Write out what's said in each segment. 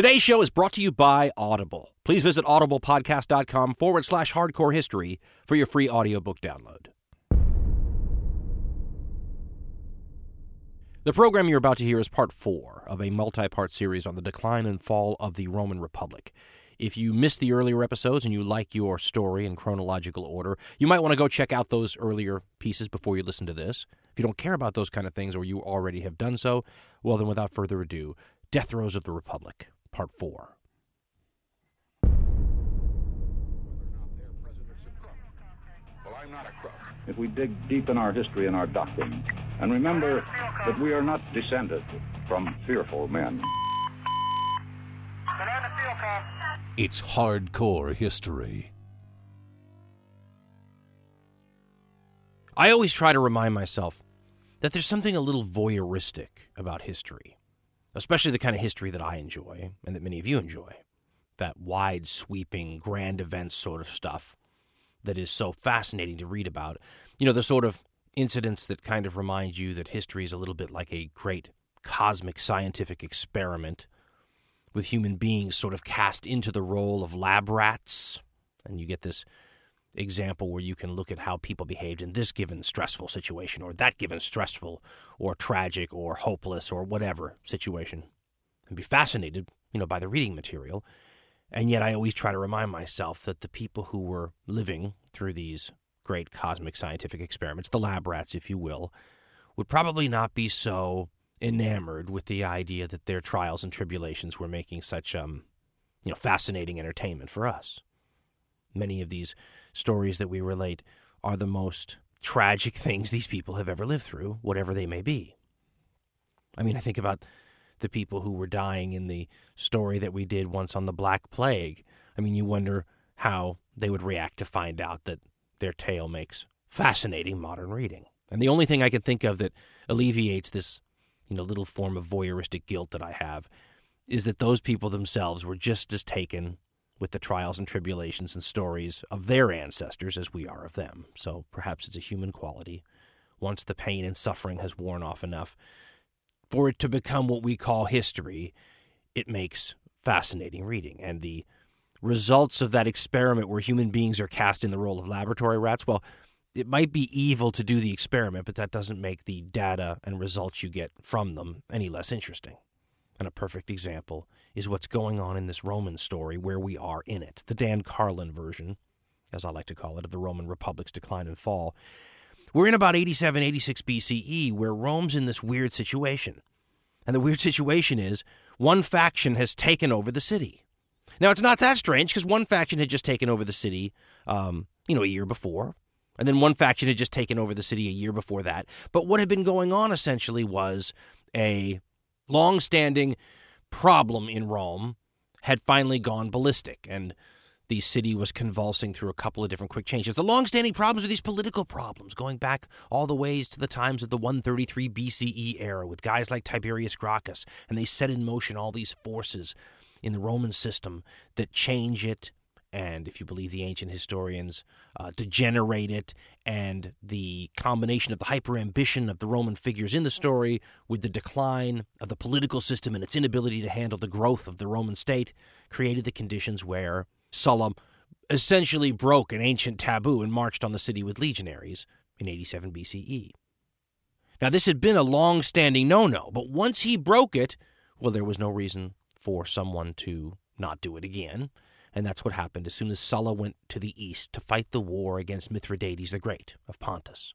Today's show is brought to you by Audible. Please visit audiblepodcast.com forward slash hardcore history for your free audiobook download. The program you're about to hear is part four of a multi part series on the decline and fall of the Roman Republic. If you missed the earlier episodes and you like your story in chronological order, you might want to go check out those earlier pieces before you listen to this. If you don't care about those kind of things or you already have done so, well, then without further ado, Death Throes of the Republic, Part 4. Well, I'm not a crook. If we dig deep in our history and our doctrine, and remember that we are not descended from fearful men. It's hardcore history. I always try to remind myself that there's something a little voyeuristic about history, especially the kind of history that I enjoy and that many of you enjoy. That wide sweeping, grand events sort of stuff that is so fascinating to read about. You know, the sort of incidents that kind of remind you that history is a little bit like a great cosmic scientific experiment with human beings sort of cast into the role of lab rats. And you get this example where you can look at how people behaved in this given stressful situation or that given stressful or tragic or hopeless or whatever situation and be fascinated, you know, by the reading material. And yet I always try to remind myself that the people who were living through these great cosmic scientific experiments, the lab rats, if you will, would probably not be so enamored with the idea that their trials and tribulations were making such um, you know, fascinating entertainment for us. Many of these stories that we relate are the most tragic things these people have ever lived through, whatever they may be. I mean, I think about the people who were dying in the story that we did once on the Black Plague. I mean, you wonder how they would react to find out that their tale makes fascinating modern reading. And the only thing I can think of that alleviates this, you know, little form of voyeuristic guilt that I have is that those people themselves were just as taken with the trials and tribulations and stories of their ancestors as we are of them. So perhaps it's a human quality. Once the pain and suffering has worn off enough for it to become what we call history, it makes fascinating reading. And the results of that experiment where human beings are cast in the role of laboratory rats, well, it might be evil to do the experiment, but that doesn't make the data and results you get from them any less interesting. And a perfect example is what's going on in this Roman story where we are in it, the Dan Carlin version, as I like to call it, of the Roman Republic's decline and fall. We're in about 87, 86 BCE, where Rome's in this weird situation. And the weird situation is one faction has taken over the city. Now, it's not that strange because one faction had just taken over the city, um, you know, a year before. And then one faction had just taken over the city a year before that. But what had been going on essentially was a long standing problem in Rome had finally gone ballistic. And the city was convulsing through a couple of different quick changes. The long-standing problems are these political problems, going back all the ways to the times of the 133 BCE era with guys like Tiberius Gracchus, and they set in motion all these forces in the Roman system that change it and if you believe the ancient historians, uh, degenerate and the combination of the hyper ambition of the Roman figures in the story with the decline of the political system and its inability to handle the growth of the Roman state created the conditions where Sulla essentially broke an ancient taboo and marched on the city with legionaries in 87 BCE. Now, this had been a long standing no no, but once he broke it, well, there was no reason for someone to not do it again. And that's what happened as soon as Sulla went to the east to fight the war against Mithridates the Great of Pontus.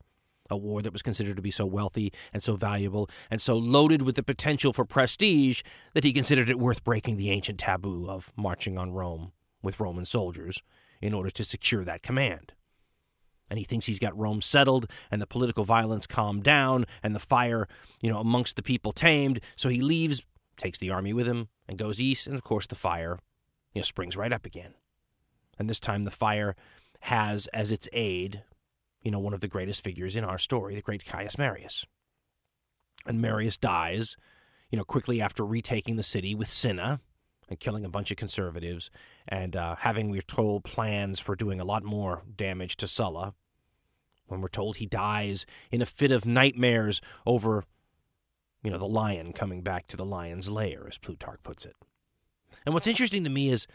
A war that was considered to be so wealthy and so valuable and so loaded with the potential for prestige that he considered it worth breaking the ancient taboo of marching on Rome with Roman soldiers in order to secure that command. And he thinks he's got Rome settled and the political violence calmed down and the fire, you know, amongst the people tamed. So he leaves, takes the army with him, and goes east. And of course, the fire you know, springs right up again. And this time the fire has as its aid, you know, one of the greatest figures in our story, the great Caius Marius. And Marius dies, you know, quickly after retaking the city with Cinna and killing a bunch of conservatives and uh, having, we're told, plans for doing a lot more damage to Sulla. When we're told he dies in a fit of nightmares over, you know, the lion coming back to the lion's lair, as Plutarch puts it. And what's interesting to me is,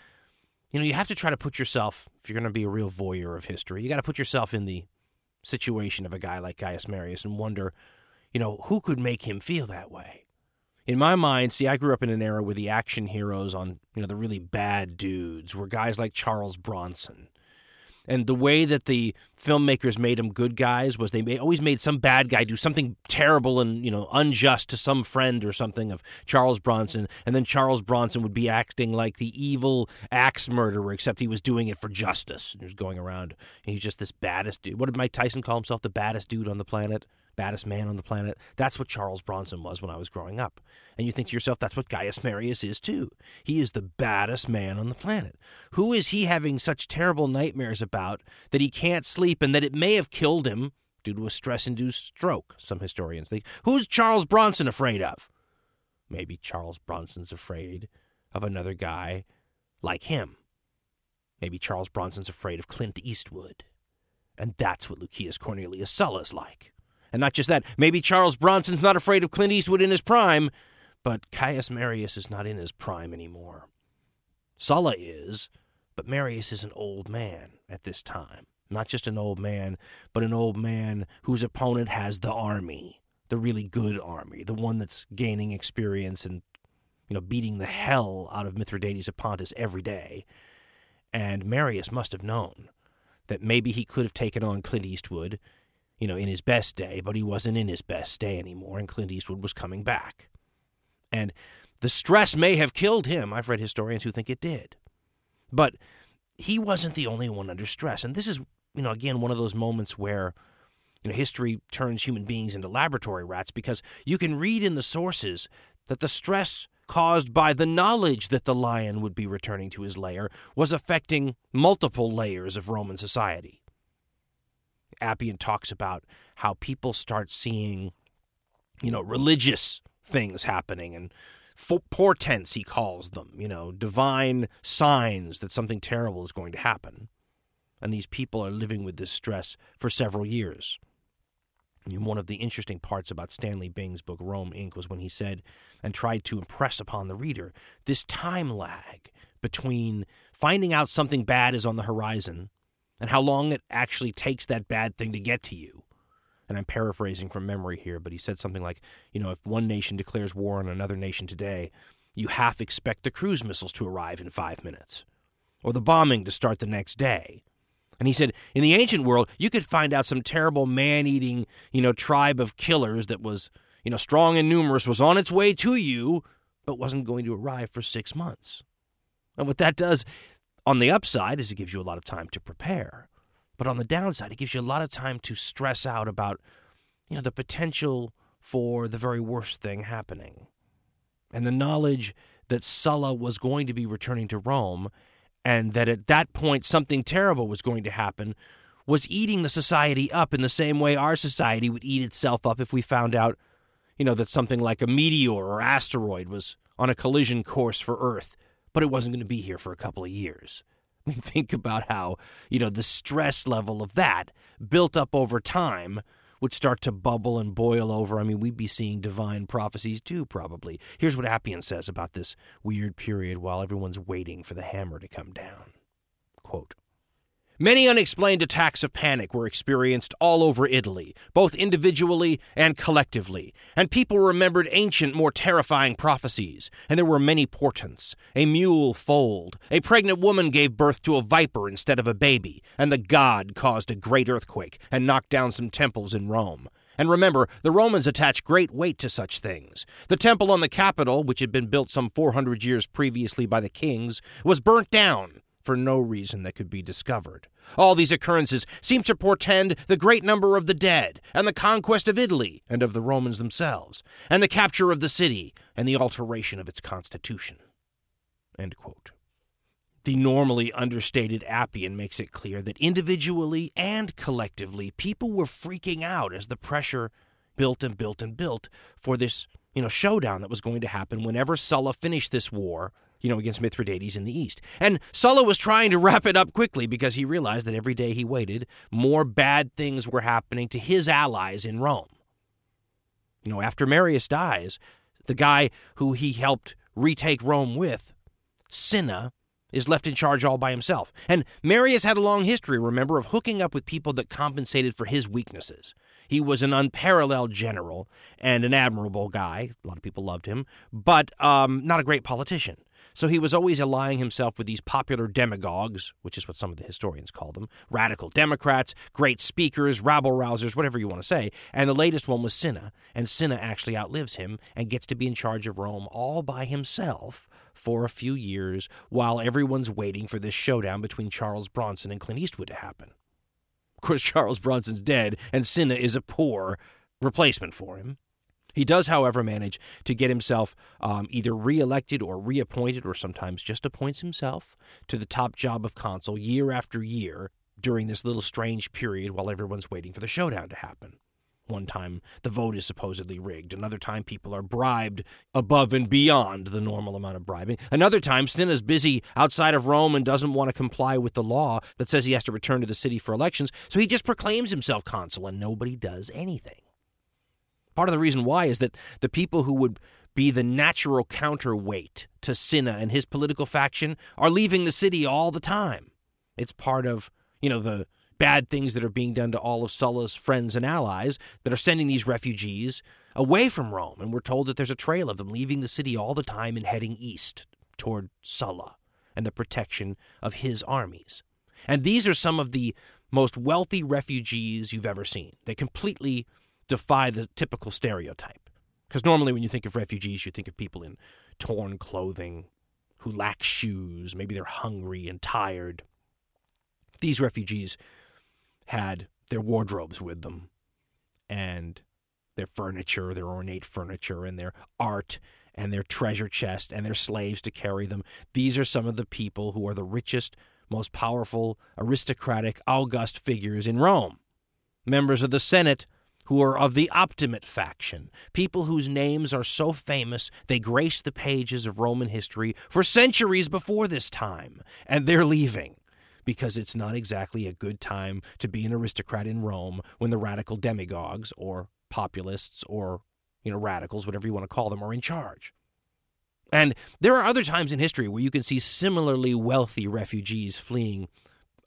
you know, you have to try to put yourself, if you're going to be a real voyeur of history, you got to put yourself in the situation of a guy like Gaius Marius and wonder, you know, who could make him feel that way? In my mind, see, I grew up in an era where the action heroes on, you know, the really bad dudes were guys like Charles Bronson and the way that the filmmakers made them good guys was they always made some bad guy do something terrible and you know unjust to some friend or something of Charles Bronson, and then Charles Bronson would be acting like the evil axe murderer, except he was doing it for justice. He was going around, and he's just this baddest dude. What did Mike Tyson call himself? The baddest dude on the planet baddest man on the planet. That's what Charles Bronson was when I was growing up. And you think to yourself, that's what Gaius Marius is too. He is the baddest man on the planet. Who is he having such terrible nightmares about that he can't sleep and that it may have killed him due to a stress induced stroke? Some historians think. Who's Charles Bronson afraid of? Maybe Charles Bronson's afraid of another guy like him. Maybe Charles Bronson's afraid of Clint Eastwood. And that's what Lucius Cornelius Sulla's like. And not just that, maybe Charles Bronson's not afraid of Clint Eastwood in his prime, but Caius Marius is not in his prime anymore. Sulla is, but Marius is an old man at this time. Not just an old man, but an old man whose opponent has the army, the really good army, the one that's gaining experience and you know beating the hell out of Mithridates of Pontus every day. And Marius must have known that maybe he could have taken on Clint Eastwood you know, in his best day, but he wasn't in his best day anymore, and Clint Eastwood was coming back. And the stress may have killed him. I've read historians who think it did. But he wasn't the only one under stress. And this is, you know, again, one of those moments where, you know, history turns human beings into laboratory rats because you can read in the sources that the stress caused by the knowledge that the lion would be returning to his lair was affecting multiple layers of Roman society. Appian talks about how people start seeing, you know, religious things happening and portents, he calls them, you know, divine signs that something terrible is going to happen. And these people are living with this stress for several years. And one of the interesting parts about Stanley Bing's book, Rome Inc., was when he said and tried to impress upon the reader this time lag between finding out something bad is on the horizon and how long it actually takes that bad thing to get to you. And I'm paraphrasing from memory here, but he said something like, you know, if one nation declares war on another nation today, you half expect the cruise missiles to arrive in five minutes, or the bombing to start the next day. And he said, in the ancient world, you could find out some terrible man eating, you know, tribe of killers that was, you know, strong and numerous, was on its way to you, but wasn't going to arrive for six months. And what that does on the upside is it gives you a lot of time to prepare. But on the downside, it gives you a lot of time to stress out about, you know, the potential for the very worst thing happening. And the knowledge that Sulla was going to be returning to Rome and that at that point something terrible was going to happen was eating the society up in the same way our society would eat itself up if we found out, you know, that something like a meteor or asteroid was on a collision course for Earth but it wasn't going to be here for a couple of years. I mean, think about how, you know, the stress level of that built up over time would start to bubble and boil over. I mean, we'd be seeing divine prophecies too, probably. Here's what Appian says about this weird period while everyone's waiting for the hammer to come down. Quote, Many unexplained attacks of panic were experienced all over Italy, both individually and collectively, and people remembered ancient, more terrifying prophecies, and there were many portents. A mule foaled, a pregnant woman gave birth to a viper instead of a baby, and the god caused a great earthquake and knocked down some temples in Rome. And remember, the Romans attached great weight to such things. The temple on the Capitol, which had been built some 400 years previously by the kings, was burnt down for no reason that could be discovered. All these occurrences seem to portend the great number of the dead, and the conquest of Italy, and of the Romans themselves, and the capture of the city, and the alteration of its constitution. The normally understated Appian makes it clear that individually and collectively, people were freaking out as the pressure built and built and built for this, you know, showdown that was going to happen whenever Sulla finished this war you know, against Mithridates in the east. And Sulla was trying to wrap it up quickly because he realized that every day he waited, more bad things were happening to his allies in Rome. You know, after Marius dies, the guy who he helped retake Rome with Cinna is left in charge all by himself. And Marius had a long history, remember, of hooking up with people that compensated for his weaknesses. He was an unparalleled general and an admirable guy. A lot of people loved him, but um, not a great politician. So he was always allying himself with these popular demagogues, which is what some of the historians call them radical Democrats, great speakers, rabble rousers, whatever you want to say. And the latest one was Cinna. And Cinna actually outlives him and gets to be in charge of Rome all by himself for a few years while everyone's waiting for this showdown between Charles Bronson and Clint Eastwood to happen. Of course, Charles Bronson's dead, and Cinna is a poor replacement for him. He does, however, manage to get himself um, either reelected or reappointed, or sometimes just appoints himself to the top job of consul year after year during this little strange period while everyone's waiting for the showdown to happen. One time, the vote is supposedly rigged. Another time, people are bribed above and beyond the normal amount of bribing. Another time, Cinna's busy outside of Rome and doesn't want to comply with the law that says he has to return to the city for elections, so he just proclaims himself consul and nobody does anything. Part of the reason why is that the people who would be the natural counterweight to Cinna and his political faction are leaving the city all the time. It's part of, you know, the bad things that are being done to all of Sulla's friends and allies that are sending these refugees away from Rome. And we're told that there's a trail of them leaving the city all the time and heading east toward Sulla and the protection of his armies. And these are some of the most wealthy refugees you've ever seen. They completely defy the typical stereotype. Because normally, when you think of refugees, you think of people in torn clothing, who lack shoes, maybe they're hungry and tired. These refugees had their wardrobes with them, and their furniture, their ornate furniture, and their art, and their treasure chest, and their slaves to carry them. These are some of the people who are the richest, most powerful, aristocratic, august figures in Rome. Members of the Senate who are of the Optimate faction, people whose names are so famous they grace the pages of Roman history for centuries before this time, and they're leaving because it's not exactly a good time to be an aristocrat in Rome when the radical demagogues or populists or you know radicals whatever you want to call them are in charge. And there are other times in history where you can see similarly wealthy refugees fleeing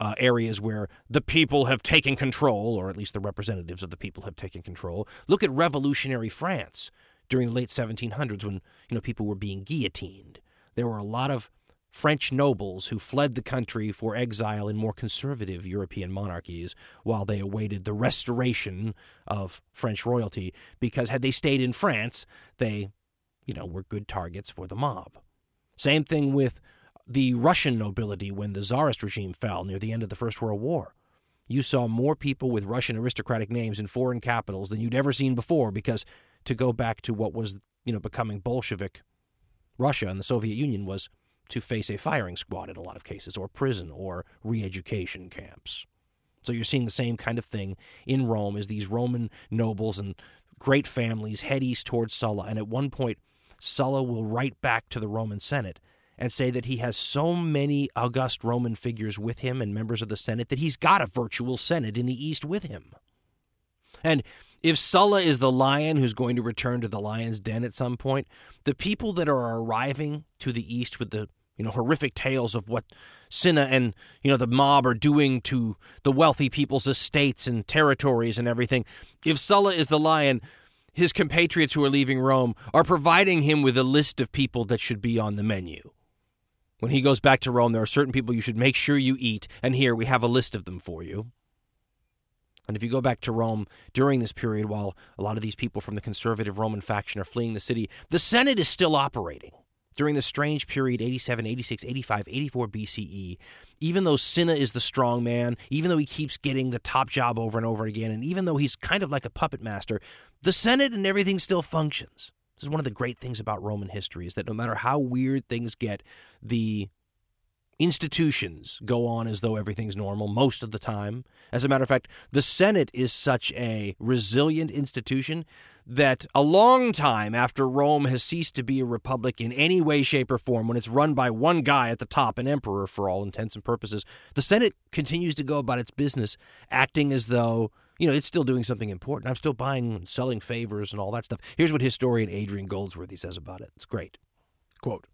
uh, areas where the people have taken control, or at least the representatives of the people have taken control. Look at revolutionary France during the late 1700s when you know people were being guillotined. There were a lot of French nobles who fled the country for exile in more conservative European monarchies while they awaited the restoration of French royalty because had they stayed in France, they, you know, were good targets for the mob. Same thing with the Russian nobility when the Tsarist regime fell near the end of the First World War. You saw more people with Russian aristocratic names in foreign capitals than you'd ever seen before because to go back to what was, you know, becoming Bolshevik Russia and the Soviet Union was to face a firing squad in a lot of cases or prison or re-education camps. So you're seeing the same kind of thing in Rome as these Roman nobles and great families head east towards Sulla and at one point Sulla will write back to the Roman Senate and say that he has so many august Roman figures with him and members of the Senate that he's got a virtual Senate in the East with him. And if Sulla is the lion who's going to return to the lion's den at some point, the people that are arriving to the East with the you know horrific tales of what Cinna and you know the mob are doing to the wealthy people's estates and territories and everything. If Sulla is the lion, his compatriots who are leaving Rome are providing him with a list of people that should be on the menu. When he goes back to Rome, there are certain people you should make sure you eat, and here we have a list of them for you. And if you go back to Rome during this period, while a lot of these people from the conservative Roman faction are fleeing the city, the Senate is still operating. During the strange period 87, 86, 85, 84 BCE, even though Cinna is the strong man, even though he keeps getting the top job over and over again, and even though he's kind of like a puppet master, the Senate and everything still functions. This is one of the great things about Roman history is that no matter how weird things get, the institutions go on as though everything's normal most of the time. As a matter of fact, the Senate is such a resilient institution that a long time after Rome has ceased to be a republic in any way, shape, or form, when it's run by one guy at the top, an emperor for all intents and purposes, the Senate continues to go about its business acting as though you know, it's still doing something important. I'm still buying and selling favors and all that stuff. Here's what historian Adrian Goldsworthy says about it. It's great. Quote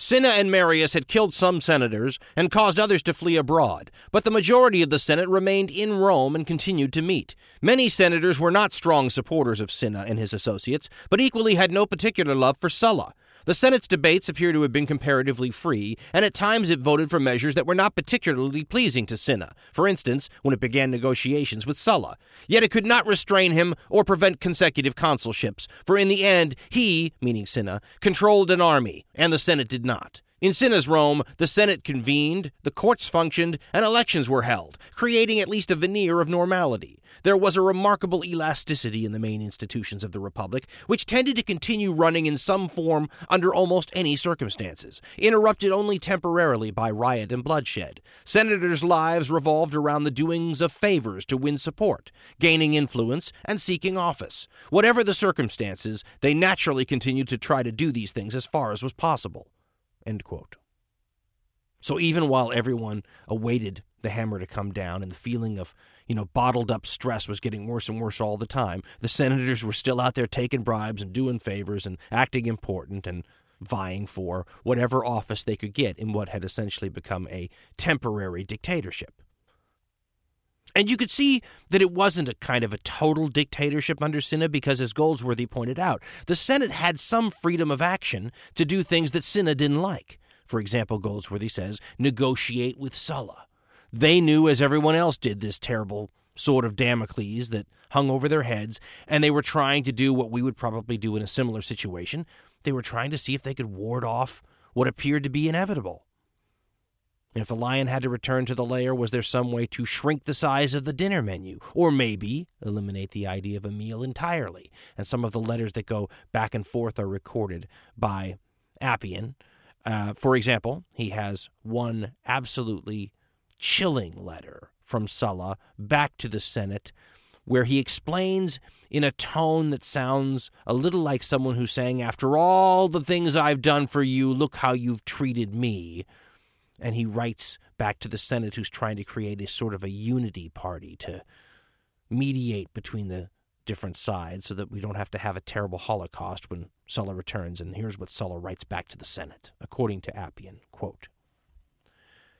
Cinna and Marius had killed some senators and caused others to flee abroad, but the majority of the Senate remained in Rome and continued to meet. Many senators were not strong supporters of Cinna and his associates, but equally had no particular love for Sulla. The Senate's debates appear to have been comparatively free, and at times it voted for measures that were not particularly pleasing to Cinna, for instance, when it began negotiations with Sulla. Yet it could not restrain him or prevent consecutive consulships, for in the end, he, meaning Cinna, controlled an army, and the Senate did not. In Cinna's Rome, the Senate convened, the courts functioned, and elections were held, creating at least a veneer of normality. There was a remarkable elasticity in the main institutions of the Republic, which tended to continue running in some form under almost any circumstances, interrupted only temporarily by riot and bloodshed. Senators' lives revolved around the doings of favors to win support, gaining influence, and seeking office. Whatever the circumstances, they naturally continued to try to do these things as far as was possible. End quote. So even while everyone awaited the hammer to come down and the feeling of, you know, bottled up stress was getting worse and worse all the time, the senators were still out there taking bribes and doing favors and acting important and vying for whatever office they could get in what had essentially become a temporary dictatorship. And you could see that it wasn't a kind of a total dictatorship under Cinna because, as Goldsworthy pointed out, the Senate had some freedom of action to do things that Cinna didn't like. For example, Goldsworthy says, negotiate with Sulla. They knew, as everyone else did, this terrible sword of Damocles that hung over their heads, and they were trying to do what we would probably do in a similar situation. They were trying to see if they could ward off what appeared to be inevitable. If the lion had to return to the lair, was there some way to shrink the size of the dinner menu? Or maybe eliminate the idea of a meal entirely? And some of the letters that go back and forth are recorded by Appian. Uh, for example, he has one absolutely chilling letter from Sulla back to the Senate where he explains in a tone that sounds a little like someone who's saying, After all the things I've done for you, look how you've treated me and he writes back to the Senate, who's trying to create a sort of a unity party to mediate between the different sides so that we don't have to have a terrible holocaust when Sulla returns. And here's what Sulla writes back to the Senate, according to Appian. Quote,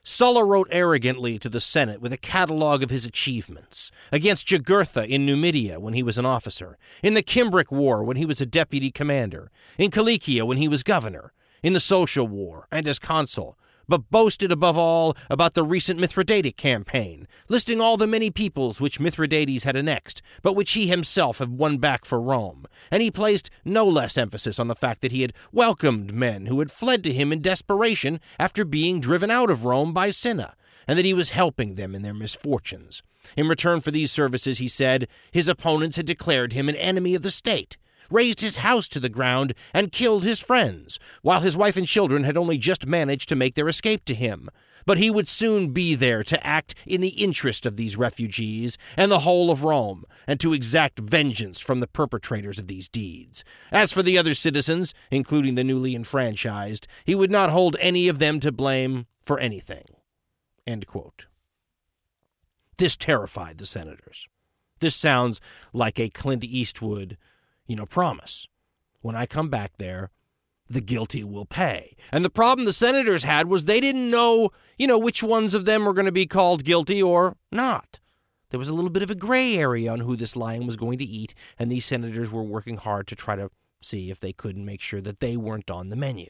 Sulla wrote arrogantly to the Senate with a catalogue of his achievements against Jugurtha in Numidia when he was an officer, in the Cimbric War when he was a deputy commander, in Cilicia when he was governor, in the Social War and as consul, but boasted above all about the recent Mithridatic campaign, listing all the many peoples which Mithridates had annexed, but which he himself had won back for Rome. And he placed no less emphasis on the fact that he had welcomed men who had fled to him in desperation after being driven out of Rome by Cinna, and that he was helping them in their misfortunes. In return for these services, he said, his opponents had declared him an enemy of the state razed his house to the ground, and killed his friends, while his wife and children had only just managed to make their escape to him. But he would soon be there to act in the interest of these refugees and the whole of Rome, and to exact vengeance from the perpetrators of these deeds. As for the other citizens, including the newly enfranchised, he would not hold any of them to blame for anything. This terrified the senators. This sounds like a Clint Eastwood you know, promise. When I come back there, the guilty will pay. And the problem the senators had was they didn't know, you know, which ones of them were going to be called guilty or not. There was a little bit of a gray area on who this lion was going to eat, and these senators were working hard to try to see if they couldn't make sure that they weren't on the menu.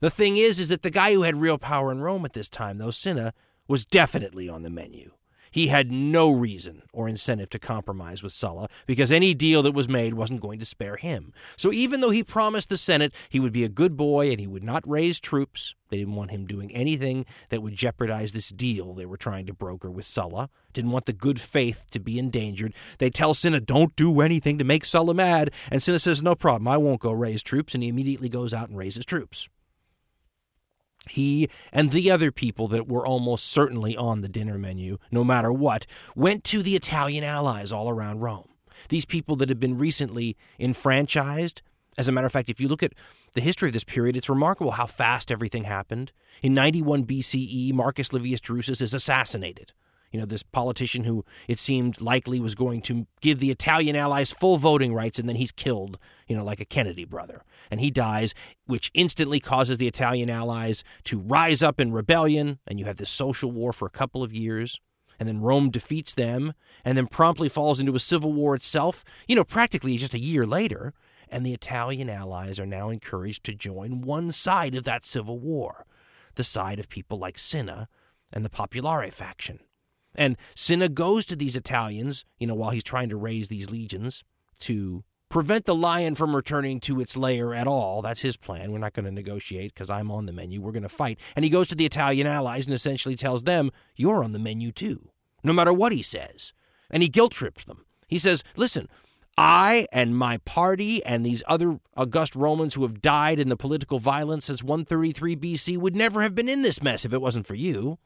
The thing is, is that the guy who had real power in Rome at this time, though, Cinna, was definitely on the menu. He had no reason or incentive to compromise with Sulla because any deal that was made wasn't going to spare him. So even though he promised the Senate he would be a good boy and he would not raise troops, they didn't want him doing anything that would jeopardize this deal they were trying to broker with Sulla. Didn't want the good faith to be endangered. They tell Cinna, don't do anything to make Sulla mad. And Cinna says, no problem, I won't go raise troops. And he immediately goes out and raises troops. He and the other people that were almost certainly on the dinner menu, no matter what, went to the Italian allies all around Rome. These people that had been recently enfranchised. As a matter of fact, if you look at the history of this period, it's remarkable how fast everything happened. In 91 BCE, Marcus Livius Drusus is assassinated. You know, this politician who it seemed likely was going to give the Italian allies full voting rights, and then he's killed, you know, like a Kennedy brother. And he dies, which instantly causes the Italian allies to rise up in rebellion, and you have this social war for a couple of years. And then Rome defeats them, and then promptly falls into a civil war itself, you know, practically just a year later. And the Italian allies are now encouraged to join one side of that civil war, the side of people like Cinna and the Populare faction. And Cinna goes to these Italians, you know, while he's trying to raise these legions to prevent the lion from returning to its lair at all. That's his plan. We're not going to negotiate because I'm on the menu. We're going to fight. And he goes to the Italian allies and essentially tells them, You're on the menu too, no matter what he says. And he guilt trips them. He says, Listen, I and my party and these other august Romans who have died in the political violence since 133 BC would never have been in this mess if it wasn't for you.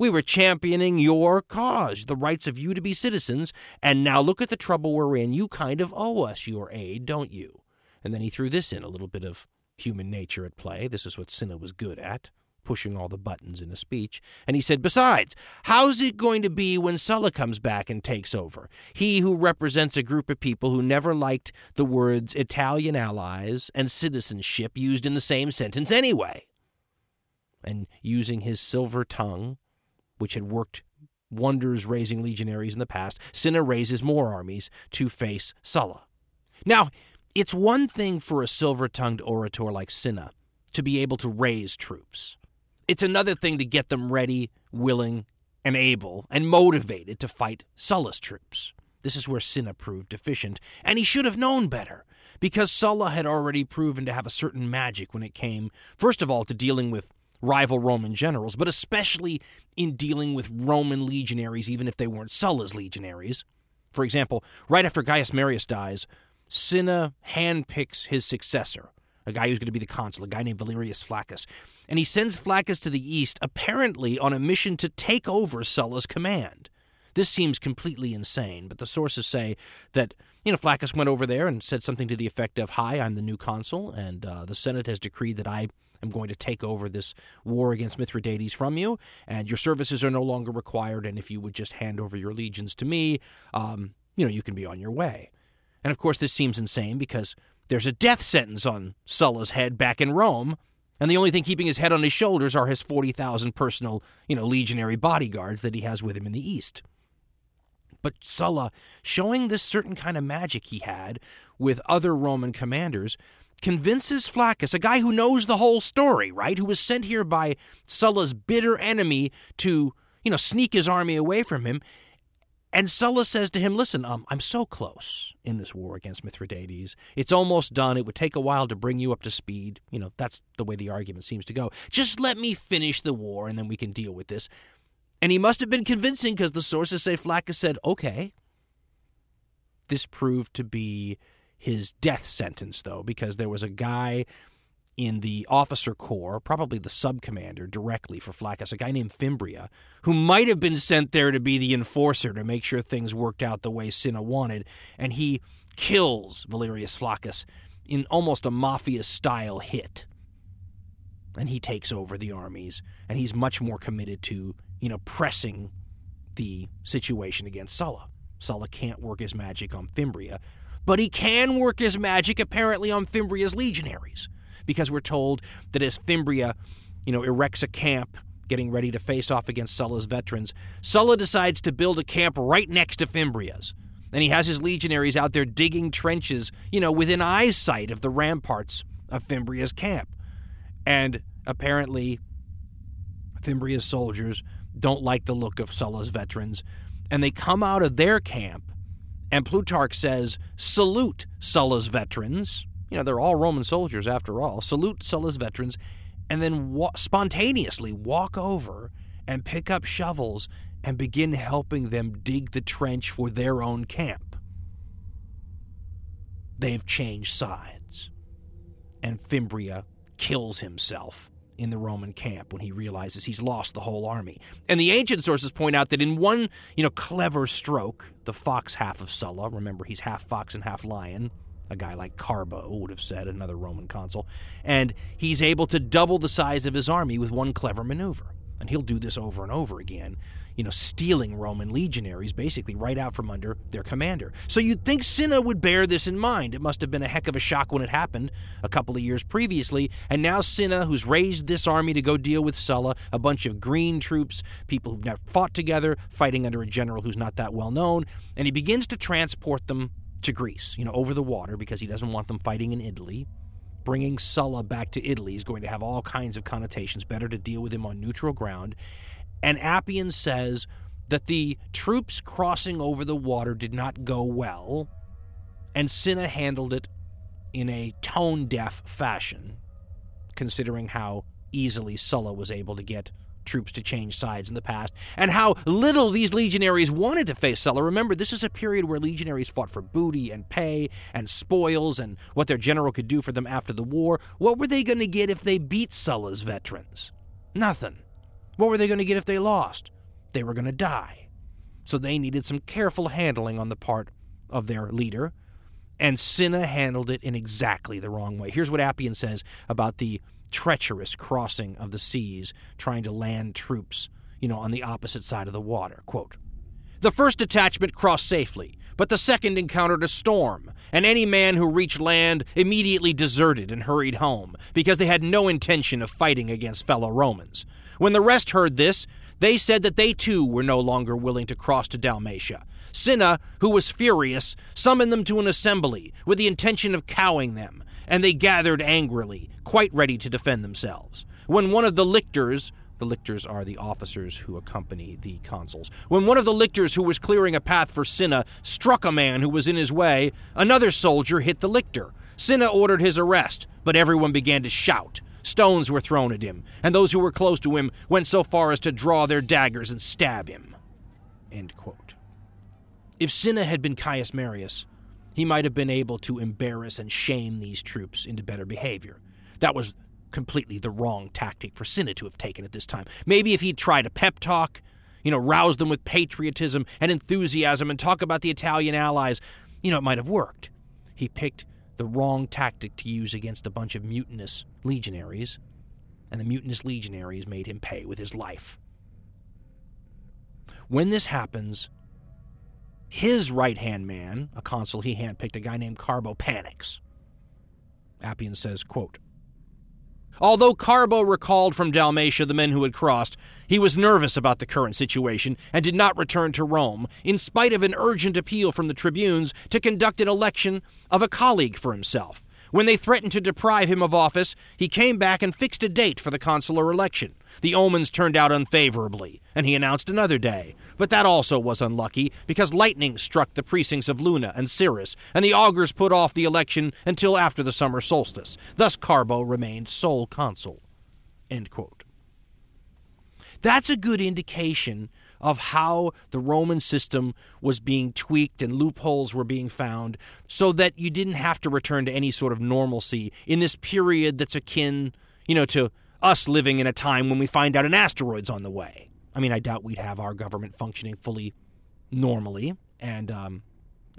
We were championing your cause, the rights of you to be citizens, and now look at the trouble we're in. You kind of owe us your aid, don't you? And then he threw this in a little bit of human nature at play. This is what Cinna was good at, pushing all the buttons in a speech. And he said, Besides, how's it going to be when Sulla comes back and takes over? He who represents a group of people who never liked the words Italian allies and citizenship used in the same sentence anyway. And using his silver tongue, which had worked wonders raising legionaries in the past, Cinna raises more armies to face Sulla. Now, it's one thing for a silver tongued orator like Cinna to be able to raise troops. It's another thing to get them ready, willing, and able, and motivated to fight Sulla's troops. This is where Cinna proved deficient, and he should have known better, because Sulla had already proven to have a certain magic when it came, first of all, to dealing with rival Roman generals, but especially in dealing with Roman legionaries, even if they weren't Sulla's legionaries. For example, right after Gaius Marius dies, Cinna handpicks his successor, a guy who's going to be the consul, a guy named Valerius Flaccus. And he sends Flaccus to the east, apparently on a mission to take over Sulla's command. This seems completely insane, but the sources say that, you know, Flaccus went over there and said something to the effect of, Hi, I'm the new consul, and uh, the Senate has decreed that I am going to take over this war against Mithridates from you, and your services are no longer required. And if you would just hand over your legions to me, um, you know, you can be on your way. And of course, this seems insane because there's a death sentence on Sulla's head back in Rome, and the only thing keeping his head on his shoulders are his 40,000 personal, you know, legionary bodyguards that he has with him in the east. But Sulla, showing this certain kind of magic he had with other Roman commanders, convinces Flaccus, a guy who knows the whole story, right? Who was sent here by Sulla's bitter enemy to, you know, sneak his army away from him. And Sulla says to him, Listen, um, I'm so close in this war against Mithridates. It's almost done. It would take a while to bring you up to speed. You know, that's the way the argument seems to go. Just let me finish the war and then we can deal with this. And he must have been convincing because the sources say Flaccus said, Okay. This proved to be his death sentence, though, because there was a guy in the officer corps, probably the sub commander directly for Flaccus, a guy named Fimbria, who might have been sent there to be the enforcer to make sure things worked out the way Cinna wanted, and he kills Valerius Flaccus in almost a mafia style hit. And he takes over the armies, and he's much more committed to, you know, pressing the situation against Sulla. Sulla can't work his magic on Fimbria, but he can work his magic apparently on Fimbria's legionaries, because we're told that as Fimbria, you know, erects a camp getting ready to face off against Sulla's veterans, Sulla decides to build a camp right next to Fimbria's. And he has his legionaries out there digging trenches, you know, within eyesight of the ramparts of Fimbria's camp. And apparently, Fimbria's soldiers don't like the look of Sulla's veterans, and they come out of their camp and Plutarch says, salute Sulla's veterans. You know, they're all Roman soldiers after all. Salute Sulla's veterans, and then wa- spontaneously walk over and pick up shovels and begin helping them dig the trench for their own camp. They've changed sides. And Fimbria kills himself in the Roman camp when he realizes he's lost the whole army. And the ancient sources point out that in one, you know, clever stroke, the fox half of Sulla, remember he's half fox and half lion, a guy like Carbo would have said, another Roman consul, and he's able to double the size of his army with one clever maneuver. And he'll do this over and over again, you know, stealing Roman legionaries basically right out from under their commander. So you'd think Cinna would bear this in mind. It must have been a heck of a shock when it happened a couple of years previously. And now Cinna, who's raised this army to go deal with Sulla, a bunch of green troops, people who've never fought together, fighting under a general who's not that well known, and he begins to transport them to Greece, you know, over the water because he doesn't want them fighting in Italy bringing Sulla back to Italy is going to have all kinds of connotations. Better to deal with him on neutral ground. And Appian says that the troops crossing over the water did not go well, and Cinna handled it in a tone deaf fashion, considering how easily Sulla was able to get troops to change sides in the past, and how little these legionaries wanted to face Sulla. Remember, this is a period where legionaries fought for booty and pay and spoils and what their general could do for them after the war. What were they going to get if they beat Sulla's veterans? Nothing. What were they going to get if they lost? They were going to die. So they needed some careful handling on the part of their leader, and Cinna handled it in exactly the wrong way. Here's what Appian says about the treacherous crossing of the seas, trying to land troops, you know, on the opposite side of the water. Quote, the first detachment crossed safely, but the second encountered a storm, and any man who reached land immediately deserted and hurried home, because they had no intention of fighting against fellow Romans. When the rest heard this, they said that they too were no longer willing to cross to Dalmatia. Cinna, who was furious, summoned them to an assembly with the intention of cowing them, and they gathered angrily, quite ready to defend themselves. When one of the lictors, the lictors are the officers who accompany the consuls. When one of the lictors who was clearing a path for Cinna struck a man who was in his way, another soldier hit the lictor. Cinna ordered his arrest, but everyone began to shout. Stones were thrown at him, and those who were close to him went so far as to draw their daggers and stab him. If Cinna had been Caius Marius, he might have been able to embarrass and shame these troops into better behavior. That was completely the wrong tactic for Cinna to have taken at this time. Maybe if he'd tried a pep talk, you know, rouse them with patriotism and enthusiasm and talk about the Italian allies, you know, it might have worked. He picked the wrong tactic to use against a bunch of mutinous legionaries, and the mutinous legionaries made him pay with his life. When this happens, his right hand man, a consul he handpicked, a guy named Carbo, panics. Appian says, quote, Although Carbo recalled from Dalmatia the men who had crossed, he was nervous about the current situation and did not return to Rome, in spite of an urgent appeal from the tribunes to conduct an election of a colleague for himself. When they threatened to deprive him of office, he came back and fixed a date for the consular election. The omens turned out unfavorably, and he announced another day. But that also was unlucky, because lightning struck the precincts of Luna and Ceres, and the augurs put off the election until after the summer solstice. Thus Carbo remained sole consul. That's a good indication of how the Roman system was being tweaked and loopholes were being found so that you didn't have to return to any sort of normalcy in this period that's akin, you know, to us living in a time when we find out an asteroid's on the way. I mean, I doubt we'd have our government functioning fully normally and um,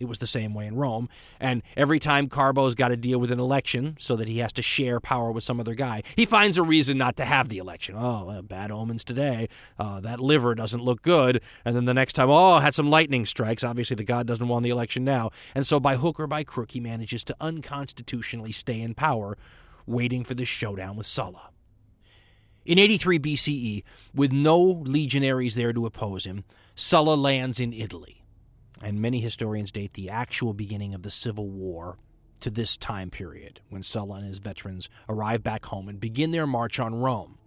it was the same way in Rome. And every time Carbo's got to deal with an election so that he has to share power with some other guy, he finds a reason not to have the election. Oh, bad omens today. Uh, that liver doesn't look good. And then the next time, oh, had some lightning strikes. Obviously, the god doesn't want the election now. And so by hook or by crook, he manages to unconstitutionally stay in power, waiting for this showdown with Sulla. In 83 BCE, with no legionaries there to oppose him, Sulla lands in Italy and many historians date the actual beginning of the Civil War to this time period when Sulla and his veterans arrive back home and begin their march on Rome.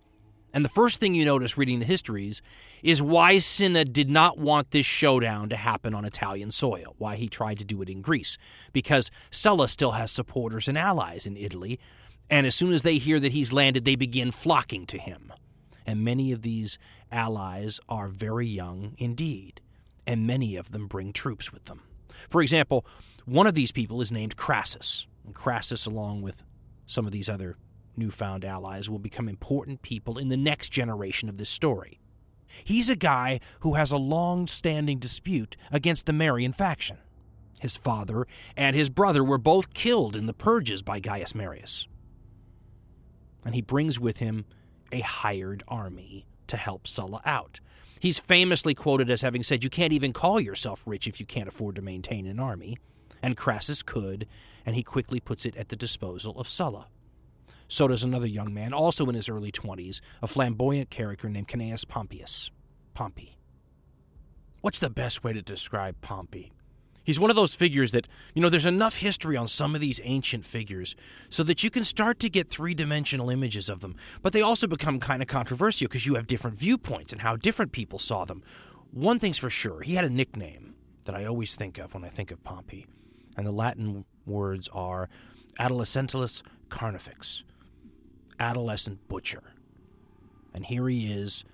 And the first thing you notice reading the histories is why Cinna did not want this showdown to happen on Italian soil, why he tried to do it in Greece. Because Sulla still has supporters and allies in Italy, and as soon as they hear that he's landed, they begin flocking to him. And many of these allies are very young indeed and many of them bring troops with them. For example, one of these people is named Crassus. And Crassus, along with some of these other newfound allies, will become important people in the next generation of this story. He's a guy who has a long standing dispute against the Marian faction. His father and his brother were both killed in the purges by Gaius Marius. And he brings with him a hired army to help Sulla out. He's famously quoted as having said, You can't even call yourself rich if you can't afford to maintain an army. And Crassus could, and he quickly puts it at the disposal of Sulla. So does another young man, also in his early 20s, a flamboyant character named Cnaeus Pompeius. Pompey. What's the best way to describe Pompey? He's one of those figures that, you know, there's enough history on some of these ancient figures so that you can start to get three dimensional images of them. But they also become kind of controversial because you have different viewpoints and how different people saw them. One thing's for sure, he had a nickname that I always think of when I think of Pompey, and the Latin words are Adulescentulus Carnifex, adolescent butcher. And here he is,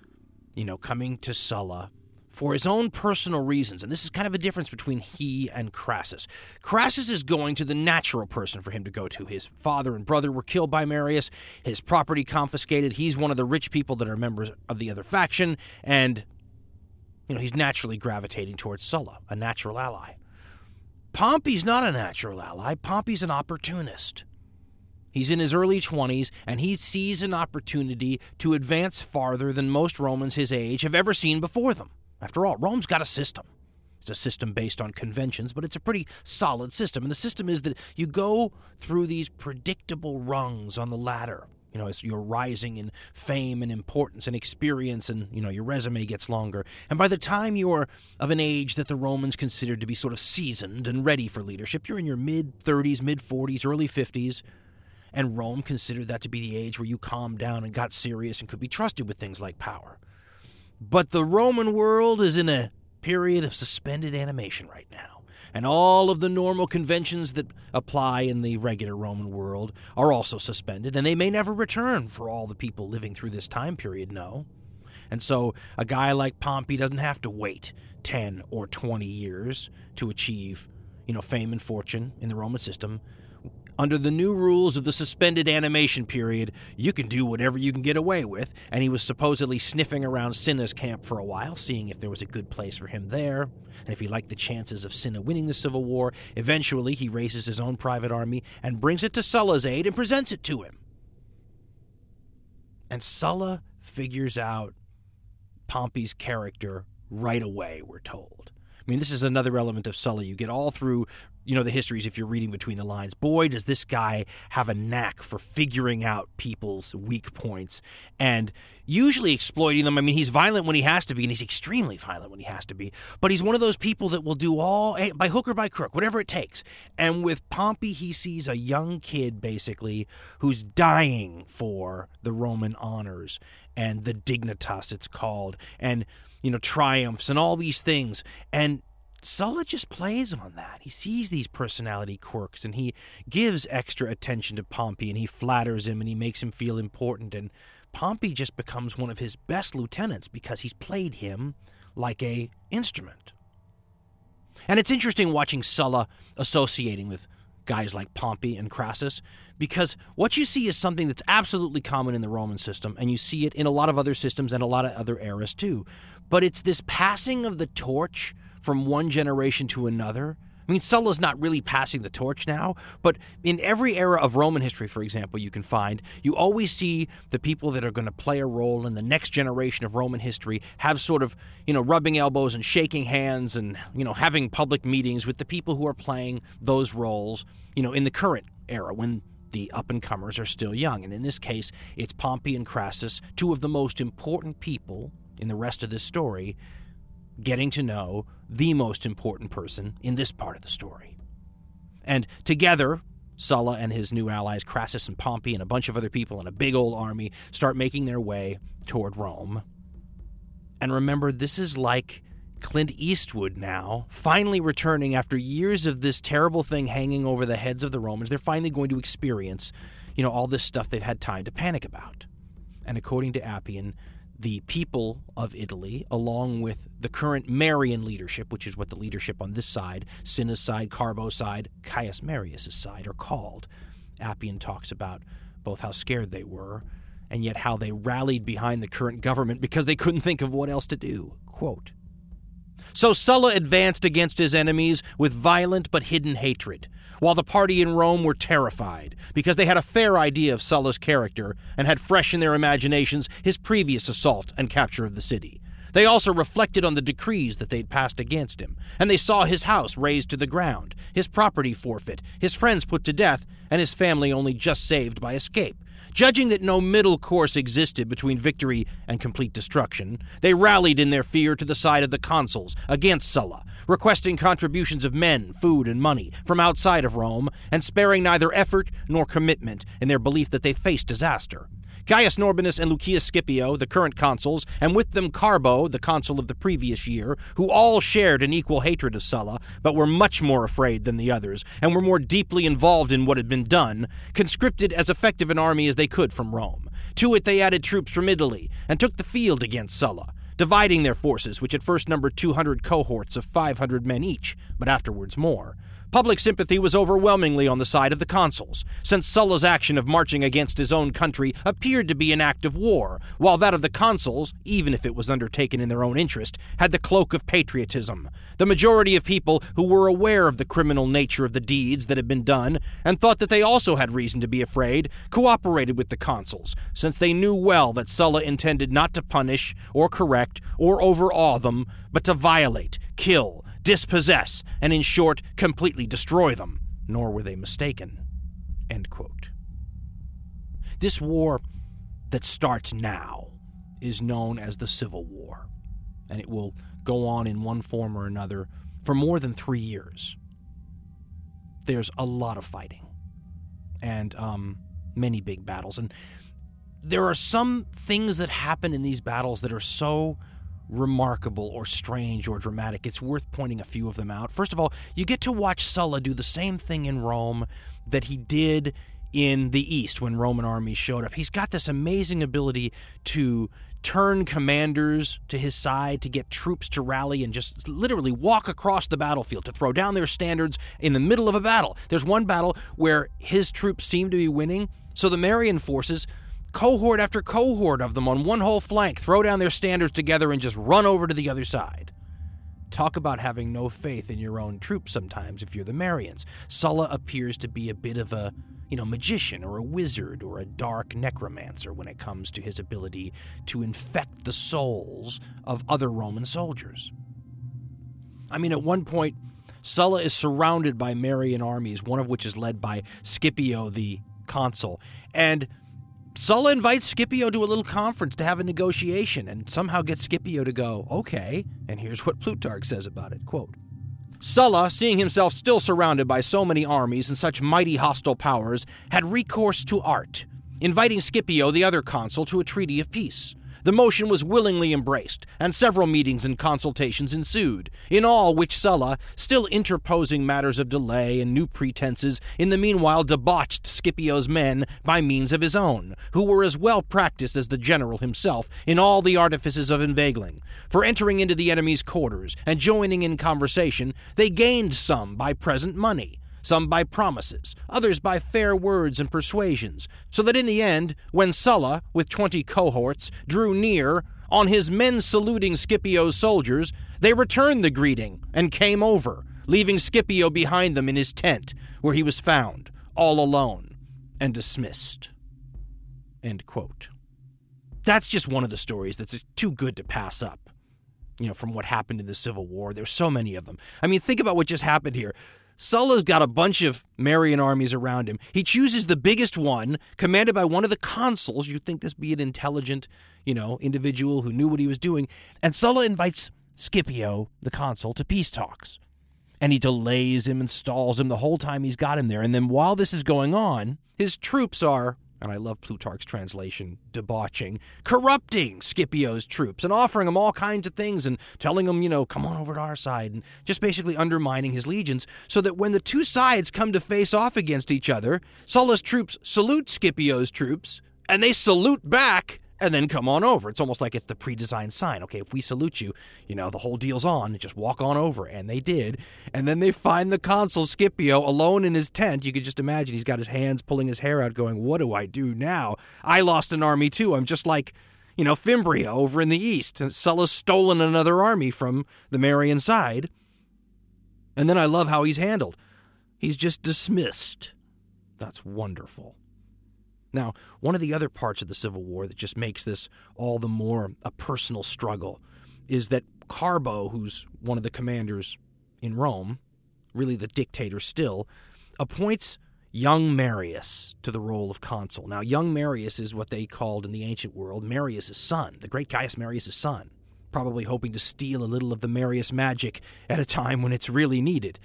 you know, coming to Sulla for his own personal reasons. And this is kind of a difference between he and Crassus. Crassus is going to the natural person for him to go to. His father and brother were killed by Marius, his property confiscated. He's one of the rich people that are members of the other faction, and you know, he's naturally gravitating towards Sulla, a natural ally. Pompey's not a natural ally. Pompey's an opportunist. He's in his early 20s, and he sees an opportunity to advance farther than most Romans his age have ever seen before them. After all, Rome's got a system. It's a system based on conventions, but it's a pretty solid system. And the system is that you go through these predictable rungs on the ladder. You know, as you're rising in fame and importance and experience, and, you know, your resume gets longer. And by the time you're of an age that the Romans considered to be sort of seasoned and ready for leadership, you're in your mid 30s, mid 40s, early 50s. And Rome considered that to be the age where you calmed down and got serious and could be trusted with things like power. But the Roman world is in a period of suspended animation right now. And all of the normal conventions that apply in the regular Roman world are also suspended, and they may never return for all the people living through this time period know. And so a guy like Pompey doesn't have to wait 10 or 20 years to achieve, you know, fame and fortune in the Roman system. Under the new rules of the suspended animation period, you can do whatever you can get away with, and he was supposedly sniffing around Cinna's camp for a while, seeing if there was a good place for him there, and if he liked the chances of Cinna winning the civil war. Eventually, he raises his own private army and brings it to Sulla's aid and presents it to him. And Sulla figures out Pompey's character right away, we're told. I mean, this is another element of Sulla. You get all through you know the histories if you're reading between the lines. Boy does this guy have a knack for figuring out people's weak points and usually exploiting them. I mean he's violent when he has to be and he's extremely violent when he has to be but he's one of those people that will do all eh, by hook or by crook whatever it takes. And with pompey he sees a young kid basically who's dying for the roman honors and the dignitas it's called and you know triumphs and all these things. And Sulla just plays on that. He sees these personality quirks and he gives extra attention to Pompey and he flatters him and he makes him feel important. And Pompey just becomes one of his best lieutenants because he's played him like a instrument. And it's interesting watching Sulla associating with guys like Pompey and Crassus because what you see is something that's absolutely common in the Roman system, and you see it in a lot of other systems and a lot of other eras too. But it's this passing of the torch from one generation to another. I mean, Sulla's not really passing the torch now, but in every era of Roman history, for example, you can find, you always see the people that are going to play a role in the next generation of Roman history have sort of, you know, rubbing elbows and shaking hands and, you know, having public meetings with the people who are playing those roles, you know, in the current era when the up and comers are still young. And in this case, it's Pompey and Crassus, two of the most important people in the rest of this story, getting to know the most important person in this part of the story. And together, Sulla and his new allies, Crassus and Pompey, and a bunch of other people and a big old army start making their way toward Rome. And remember, this is like Clint Eastwood now, finally returning after years of this terrible thing hanging over the heads of the Romans. They're finally going to experience, you know, all this stuff they've had time to panic about. And according to Appian, the people of Italy, along with the current Marian leadership, which is what the leadership on this side, Cinna's side, Carbo's side, Caius Marius' side, are called. Appian talks about both how scared they were and yet how they rallied behind the current government because they couldn't think of what else to do. Quote, so Sulla advanced against his enemies with violent but hidden hatred. While the party in Rome were terrified because they had a fair idea of Sulla's character and had fresh in their imaginations his previous assault and capture of the city. They also reflected on the decrees that they'd passed against him, and they saw his house razed to the ground, his property forfeit, his friends put to death, and his family only just saved by escape. Judging that no middle course existed between victory and complete destruction, they rallied in their fear to the side of the consuls against Sulla, requesting contributions of men, food, and money from outside of Rome, and sparing neither effort nor commitment in their belief that they faced disaster. Gaius Norbanus and Lucius Scipio, the current consuls, and with them Carbo, the consul of the previous year, who all shared an equal hatred of Sulla, but were much more afraid than the others, and were more deeply involved in what had been done, conscripted as effective an army as they could from Rome. To it they added troops from Italy, and took the field against Sulla, dividing their forces, which at first numbered 200 cohorts of 500 men each, but afterwards more. Public sympathy was overwhelmingly on the side of the consuls, since Sulla's action of marching against his own country appeared to be an act of war, while that of the consuls, even if it was undertaken in their own interest, had the cloak of patriotism. The majority of people who were aware of the criminal nature of the deeds that had been done, and thought that they also had reason to be afraid, cooperated with the consuls, since they knew well that Sulla intended not to punish, or correct, or overawe them, but to violate, kill, dispossess, and in short, completely destroy them. Nor were they mistaken. This war that starts now is known as the Civil War, and it will go on in one form or another for more than three years. There's a lot of fighting and um, many big battles. And there are some things that happen in these battles that are so remarkable or strange or dramatic. It's worth pointing a few of them out. First of all, you get to watch Sulla do the same thing in Rome that he did in the East when Roman armies showed up. He's got this amazing ability to turn commanders to his side, to get troops to rally and just literally walk across the battlefield, to throw down their standards in the middle of a battle. There's one battle where his troops seem to be winning, so the Marian forces cohort after cohort of them on one whole flank throw down their standards together and just run over to the other side. Talk about having no faith in your own troops sometimes if you're the Marians. Sulla appears to be a bit of a, you know, magician or a wizard or a dark necromancer when it comes to his ability to infect the souls of other Roman soldiers. I mean, at one point, Sulla is surrounded by Marian armies, one of which is led by Scipio the consul, and Sulla invites Scipio to a little conference to have a negotiation and somehow gets Scipio to go, okay, and here's what Plutarch says about it. Quote, Sulla, seeing himself still surrounded by so many armies and such mighty hostile powers, had recourse to art, inviting Scipio, the other consul, to a treaty of peace. The motion was willingly embraced, and several meetings and consultations ensued, in all which Sulla, still interposing matters of delay and new pretenses, in the meanwhile debauched Scipio's men by means of his own, who were as well practised as the general himself in all the artifices of inveigling. For entering into the enemy's quarters and joining in conversation, they gained some by present money some by promises, others by fair words and persuasions, so that in the end, when Sulla, with twenty cohorts, drew near, on his men saluting Scipio's soldiers, they returned the greeting and came over, leaving Scipio behind them in his tent, where he was found, all alone, and dismissed. That's just one of the stories that's too good to pass up you know, from what happened in the Civil War. There's so many of them. I mean, think about what just happened here. Sulla's got a bunch of Marian armies around him. He chooses the biggest one, commanded by one of the consuls. You'd think this be an intelligent, you know, individual who knew what he was doing. And Sulla invites Scipio, the consul, to peace talks. And he delays him and stalls him the whole time he's got him there. And then while this is going on, his troops are and I love Plutarch's translation, debauching, corrupting Scipio's troops and offering them all kinds of things and telling them, you know, come on over to our side and just basically undermining his legions so that when the two sides come to face off against each other, Sulla's troops salute Scipio's troops and they salute back and then come on over. It's almost like it's the pre-designed sign. Okay, if we salute you, you know, the whole deal's on. Just walk on over. And they did. And then they find the consul Scipio alone in his tent. You could just imagine he's got his hands pulling his hair out, going, What do I do now? I lost an army too. I'm just like, you know, Fimbria over in the east. And Sulla's stolen another army from the Marian side. And then I love how he's handled. he's just dismissed. That's wonderful. Now, one of the other parts of the Civil War that just makes this all the more a personal struggle is that Carbo, who's one of the commanders in Rome, really the dictator still, appoints young Marius to the role of consul. Now, young Marius is what they called in the ancient world Marius' son, the great Gaius Marius' son, probably hoping to steal a little of the Marius magic at a time when it's really needed.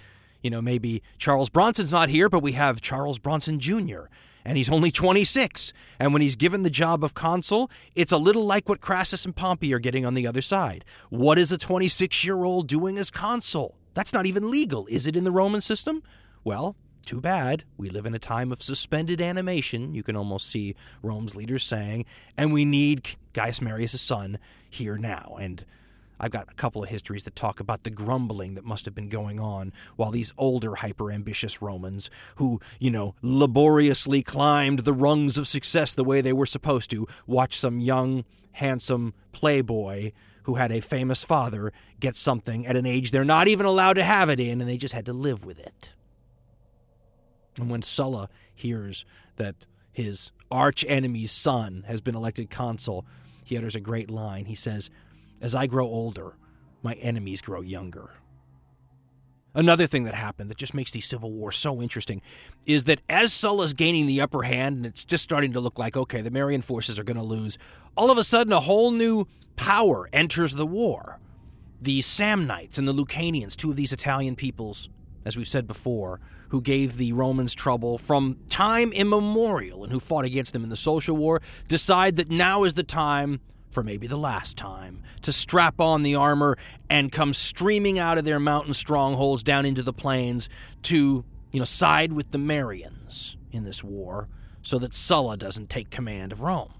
You know, maybe Charles Bronson's not here, but we have Charles Bronson Jr., and he's only 26. And when he's given the job of consul, it's a little like what Crassus and Pompey are getting on the other side. What is a 26 year old doing as consul? That's not even legal, is it, in the Roman system? Well, too bad. We live in a time of suspended animation, you can almost see Rome's leaders saying, and we need Gaius Marius' son here now. And I've got a couple of histories that talk about the grumbling that must have been going on while these older, hyper ambitious Romans, who, you know, laboriously climbed the rungs of success the way they were supposed to, watch some young, handsome playboy who had a famous father get something at an age they're not even allowed to have it in, and they just had to live with it. And when Sulla hears that his arch enemy's son has been elected consul, he utters a great line. He says, as I grow older, my enemies grow younger. Another thing that happened that just makes these civil wars so interesting is that as Sulla's gaining the upper hand and it's just starting to look like, okay, the Marian forces are going to lose, all of a sudden a whole new power enters the war. The Samnites and the Lucanians, two of these Italian peoples, as we've said before, who gave the Romans trouble from time immemorial and who fought against them in the Social War, decide that now is the time for maybe the last time, to strap on the armor and come streaming out of their mountain strongholds down into the plains to, you know, side with the Marians in this war so that Sulla doesn't take command of Rome.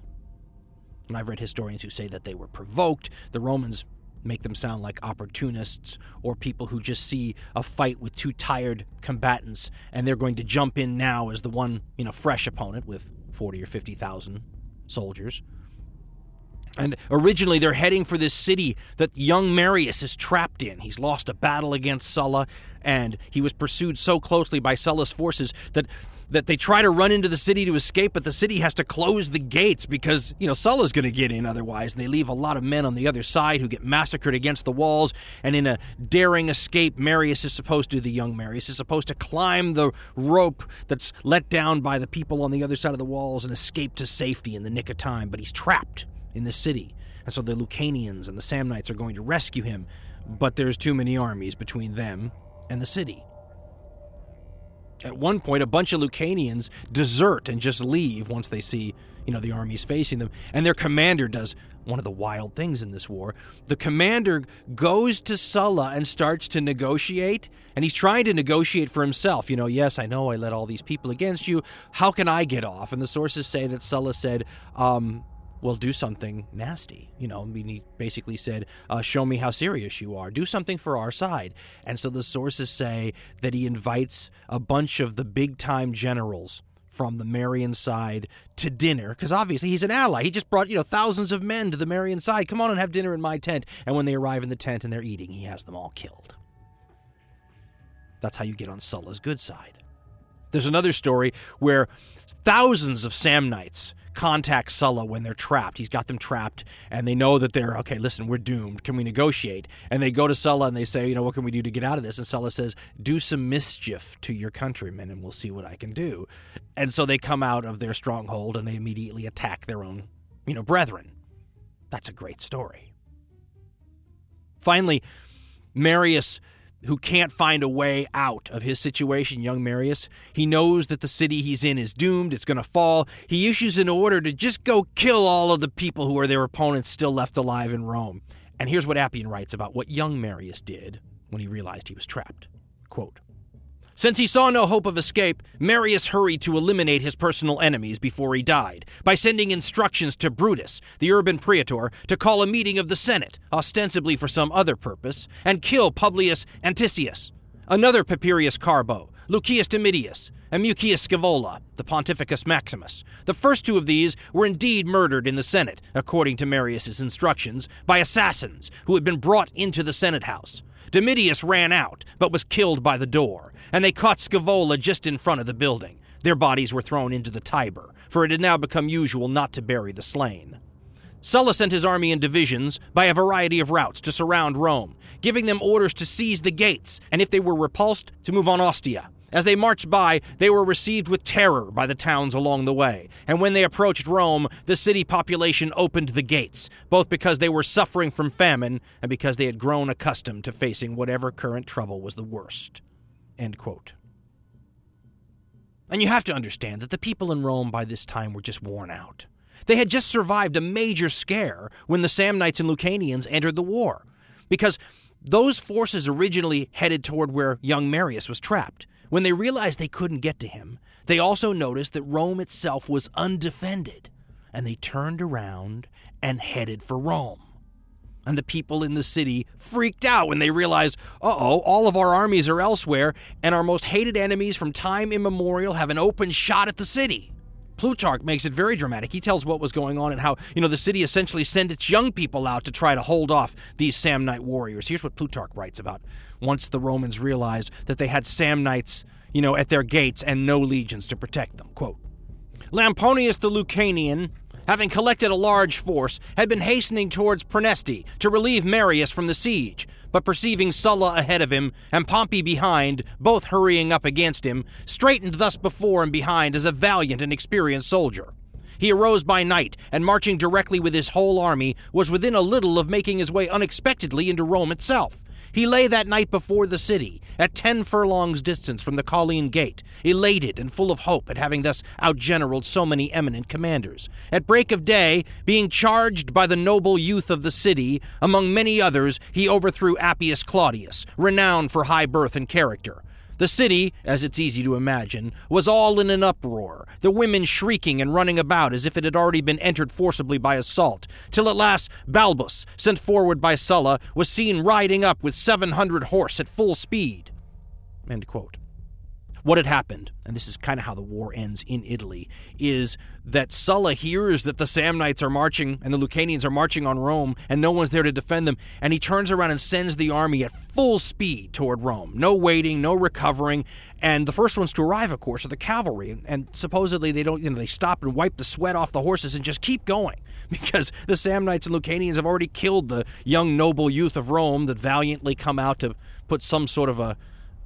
And I've read historians who say that they were provoked. The Romans make them sound like opportunists or people who just see a fight with two tired combatants and they're going to jump in now as the one, you know, fresh opponent with 40 or 50,000 soldiers. And originally, they're heading for this city that young Marius is trapped in. He's lost a battle against Sulla, and he was pursued so closely by Sulla's forces that that they try to run into the city to escape, but the city has to close the gates because, you know, Sulla's going to get in otherwise. And they leave a lot of men on the other side who get massacred against the walls. And in a daring escape, Marius is supposed to, the young Marius is supposed to climb the rope that's let down by the people on the other side of the walls and escape to safety in the nick of time. But he's trapped in the city. And so the Lucanians and the Samnites are going to rescue him, but there's too many armies between them and the city. At one point, a bunch of Lucanians desert and just leave once they see, you know, the armies facing them. And their commander does one of the wild things in this war. The commander goes to Sulla and starts to negotiate, and he's trying to negotiate for himself. You know, yes, I know I led all these people against you. How can I get off? And the sources say that Sulla said, um, well, do something nasty. You know, I mean, he basically said, uh, show me how serious you are. Do something for our side. And so the sources say that he invites a bunch of the big time generals from the Marian side to dinner because obviously he's an ally. He just brought, you know, thousands of men to the Marian side. Come on and have dinner in my tent. And when they arrive in the tent and they're eating, he has them all killed. That's how you get on Sulla's good side. There's another story where thousands of Samnites contact Sulla when they're trapped. He's got them trapped, and they know that they're okay. Listen, we're doomed. Can we negotiate? And they go to Sulla and they say, you know, what can we do to get out of this? And Sulla says, do some mischief to your countrymen, and we'll see what I can do. And so they come out of their stronghold and they immediately attack their own, you know, brethren. That's a great story. Finally, Marius who can't find a way out of his situation, young Marius. He knows that the city he's in is doomed, it's going to fall. He issues an order to just go kill all of the people who are their opponents still left alive in Rome. And here's what Appian writes about what young Marius did when he realized he was trapped. Quote, since he saw no hope of escape, Marius hurried to eliminate his personal enemies before he died by sending instructions to Brutus, the urban praetor, to call a meeting of the Senate, ostensibly for some other purpose, and kill Publius Antistius, another Papirius Carbo, Lucius Domitius, and Mucius Scaevola, the Pontificus Maximus. The first two of these were indeed murdered in the Senate, according to Marius's instructions, by assassins who had been brought into the Senate house. Domitius ran out, but was killed by the door, and they caught Scaevola just in front of the building. Their bodies were thrown into the Tiber, for it had now become usual not to bury the slain. Sulla sent his army in divisions by a variety of routes to surround Rome, giving them orders to seize the gates, and if they were repulsed, to move on Ostia. As they marched by, they were received with terror by the towns along the way, and when they approached Rome, the city population opened the gates, both because they were suffering from famine and because they had grown accustomed to facing whatever current trouble was the worst. And you have to understand that the people in Rome by this time were just worn out. They had just survived a major scare when the Samnites and Lucanians entered the war, because those forces originally headed toward where young Marius was trapped. When they realized they couldn't get to him, they also noticed that Rome itself was undefended, and they turned around and headed for Rome. And the people in the city freaked out when they realized, uh oh, all of our armies are elsewhere, and our most hated enemies from time immemorial have an open shot at the city. Plutarch makes it very dramatic. He tells what was going on and how, you know, the city essentially sent its young people out to try to hold off these Samnite warriors. Here's what Plutarch writes about once the Romans realized that they had Samnites, you know, at their gates and no legions to protect them. Quote, Lamponius the Lucanian, having collected a large force, had been hastening towards Praeneste to relieve Marius from the siege but perceiving Sulla ahead of him and Pompey behind, both hurrying up against him, straightened thus before and behind as a valiant and experienced soldier. He arose by night, and marching directly with his whole army, was within a little of making his way unexpectedly into Rome itself. He lay that night before the city, at ten furlongs' distance from the Colline Gate, elated and full of hope at having thus outgeneraled so many eminent commanders. At break of day, being charged by the noble youth of the city, among many others, he overthrew Appius Claudius, renowned for high birth and character. The city, as it's easy to imagine, was all in an uproar, the women shrieking and running about as if it had already been entered forcibly by assault, till at last Balbus, sent forward by Sulla, was seen riding up with seven hundred horse at full speed. What had happened, and this is kind of how the war ends in Italy, is that Sulla hears that the Samnites are marching and the Lucanians are marching on Rome and no one's there to defend them, and he turns around and sends the army at full speed toward Rome. No waiting, no recovering, and the first ones to arrive, of course, are the cavalry, and, supposedly they don't, you know, they stop and wipe the sweat off the horses and just keep going because the Samnites and Lucanians have already killed the young noble youth of Rome that valiantly come out to put some sort of a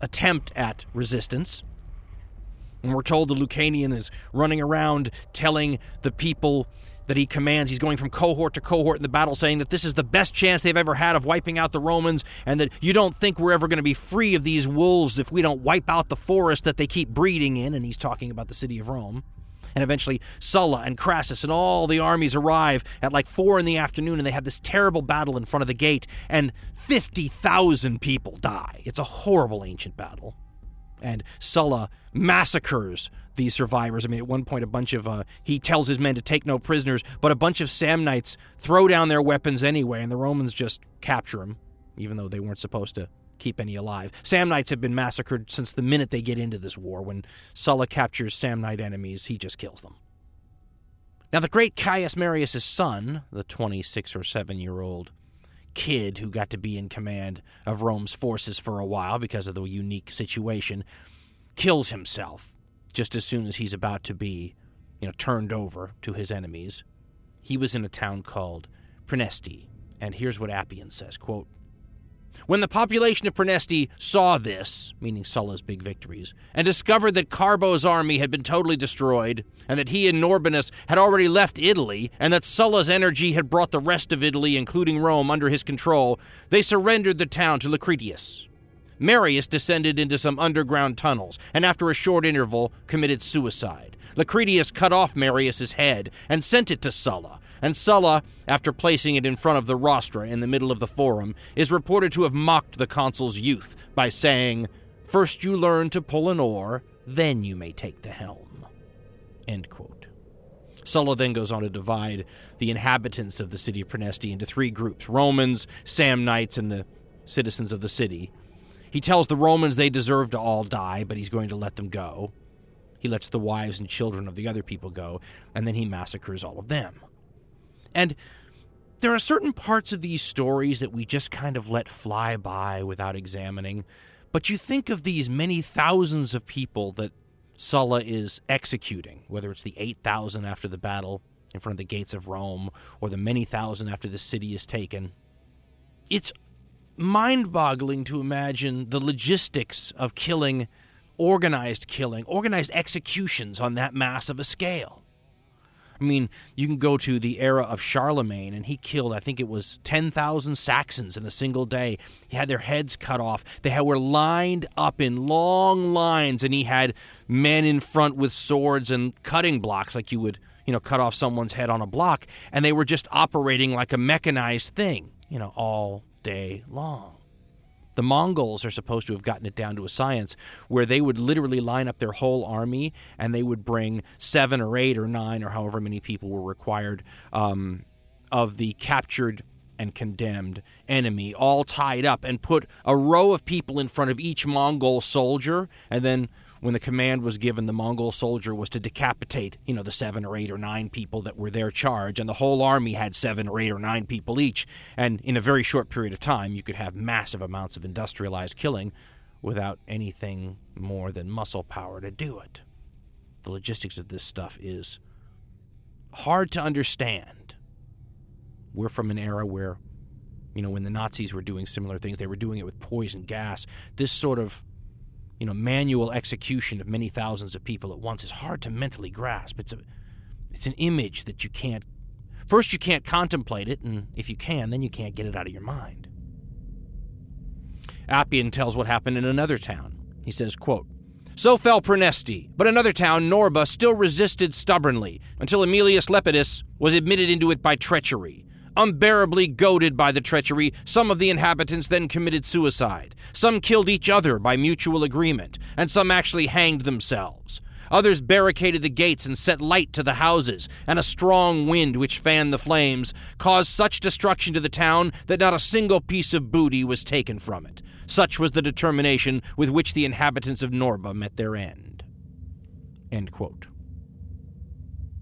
attempt at resistance. And we're told the Lucanian is running around telling the people that he commands. He's going from cohort to cohort in the battle, saying that this is the best chance they've ever had of wiping out the Romans, and that you don't think we're ever going to be free of these wolves if we don't wipe out the forest that they keep breeding in. And he's talking about the city of Rome. And eventually, Sulla and Crassus and all the armies arrive at like four in the afternoon, and they have this terrible battle in front of the gate, and 50,000 people die. It's a horrible ancient battle and Sulla massacres these survivors. I mean, at one point, a bunch of uh, he tells his men to take no prisoners, but a bunch of Samnites throw down their weapons anyway, and the Romans just capture them, even though they weren't supposed to keep any alive. Samnites have been massacred since the minute they get into this war. When Sulla captures Samnite enemies, he just kills them. Now, the great Caius Marius' son, the 26 or 7 year old kid who got to be in command of Rome's forces for a while because of the unique situation, kills himself just as soon as he's about to be, you know, turned over to his enemies. He was in a town called Praeneste, and here's what Appian says, quote, when the population of Praeneste saw this, meaning Sulla's big victories, and discovered that Carbo's army had been totally destroyed, and that he and Norbanus had already left Italy, and that Sulla's energy had brought the rest of Italy, including Rome, under his control, they surrendered the town to Lucretius. Marius descended into some underground tunnels, and after a short interval committed suicide. Lucretius cut off Marius's head and sent it to Sulla, and Sulla, after placing it in front of the rostra in the middle of the forum, is reported to have mocked the consul's youth by saying, First you learn to pull an oar, then you may take the helm. Sulla then goes on to divide the inhabitants of the city of Praeneste into three groups Romans, Samnites, and the citizens of the city. He tells the Romans they deserve to all die, but he's going to let them go. He lets the wives and children of the other people go, and then he massacres all of them. And there are certain parts of these stories that we just kind of let fly by without examining. But you think of these many thousands of people that Sulla is executing, whether it's the 8,000 after the battle in front of the gates of Rome or the many thousand after the city is taken. It's mind boggling to imagine the logistics of killing, organized killing, organized executions on that massive a scale. I mean, you can go to the era of Charlemagne, and he killed, I think it was 10,000 Saxons in a single day. He had their heads cut off. They had, were lined up in long lines, and he had men in front with swords and cutting blocks, like you would, you know, cut off someone's head on a block. And they were just operating like a mechanized thing, you know, all day long. The Mongols are supposed to have gotten it down to a science where they would literally line up their whole army and they would bring seven or eight or nine or however many people were required um, of the captured and condemned enemy all tied up and put a row of people in front of each Mongol soldier and then when the command was given, the Mongol soldier was to decapitate, you know, the seven or eight or nine people that were their charge, and the whole army had seven or eight or nine people each. And in a very short period of time, you could have massive amounts of industrialized killing without anything more than muscle power to do it. The logistics of this stuff is hard to understand. We're from an era where, you know, when the Nazis were doing similar things, they were doing it with poison gas. This sort of you know, manual execution of many thousands of people at once is hard to mentally grasp. It's a it's an image that you can't first you can't contemplate it, and if you can, then you can't get it out of your mind. Appian tells what happened in another town. He says, quote, so fell Praeneste, but another town, Norba, still resisted stubbornly until Aemilius Lepidus was admitted into it by treachery. Unbearably goaded by the treachery, some of the inhabitants then committed suicide. Some killed each other by mutual agreement, and some actually hanged themselves. Others barricaded the gates and set light to the houses, and a strong wind which fanned the flames caused such destruction to the town that not a single piece of booty was taken from it. Such was the determination with which the inhabitants of Norba met their end. End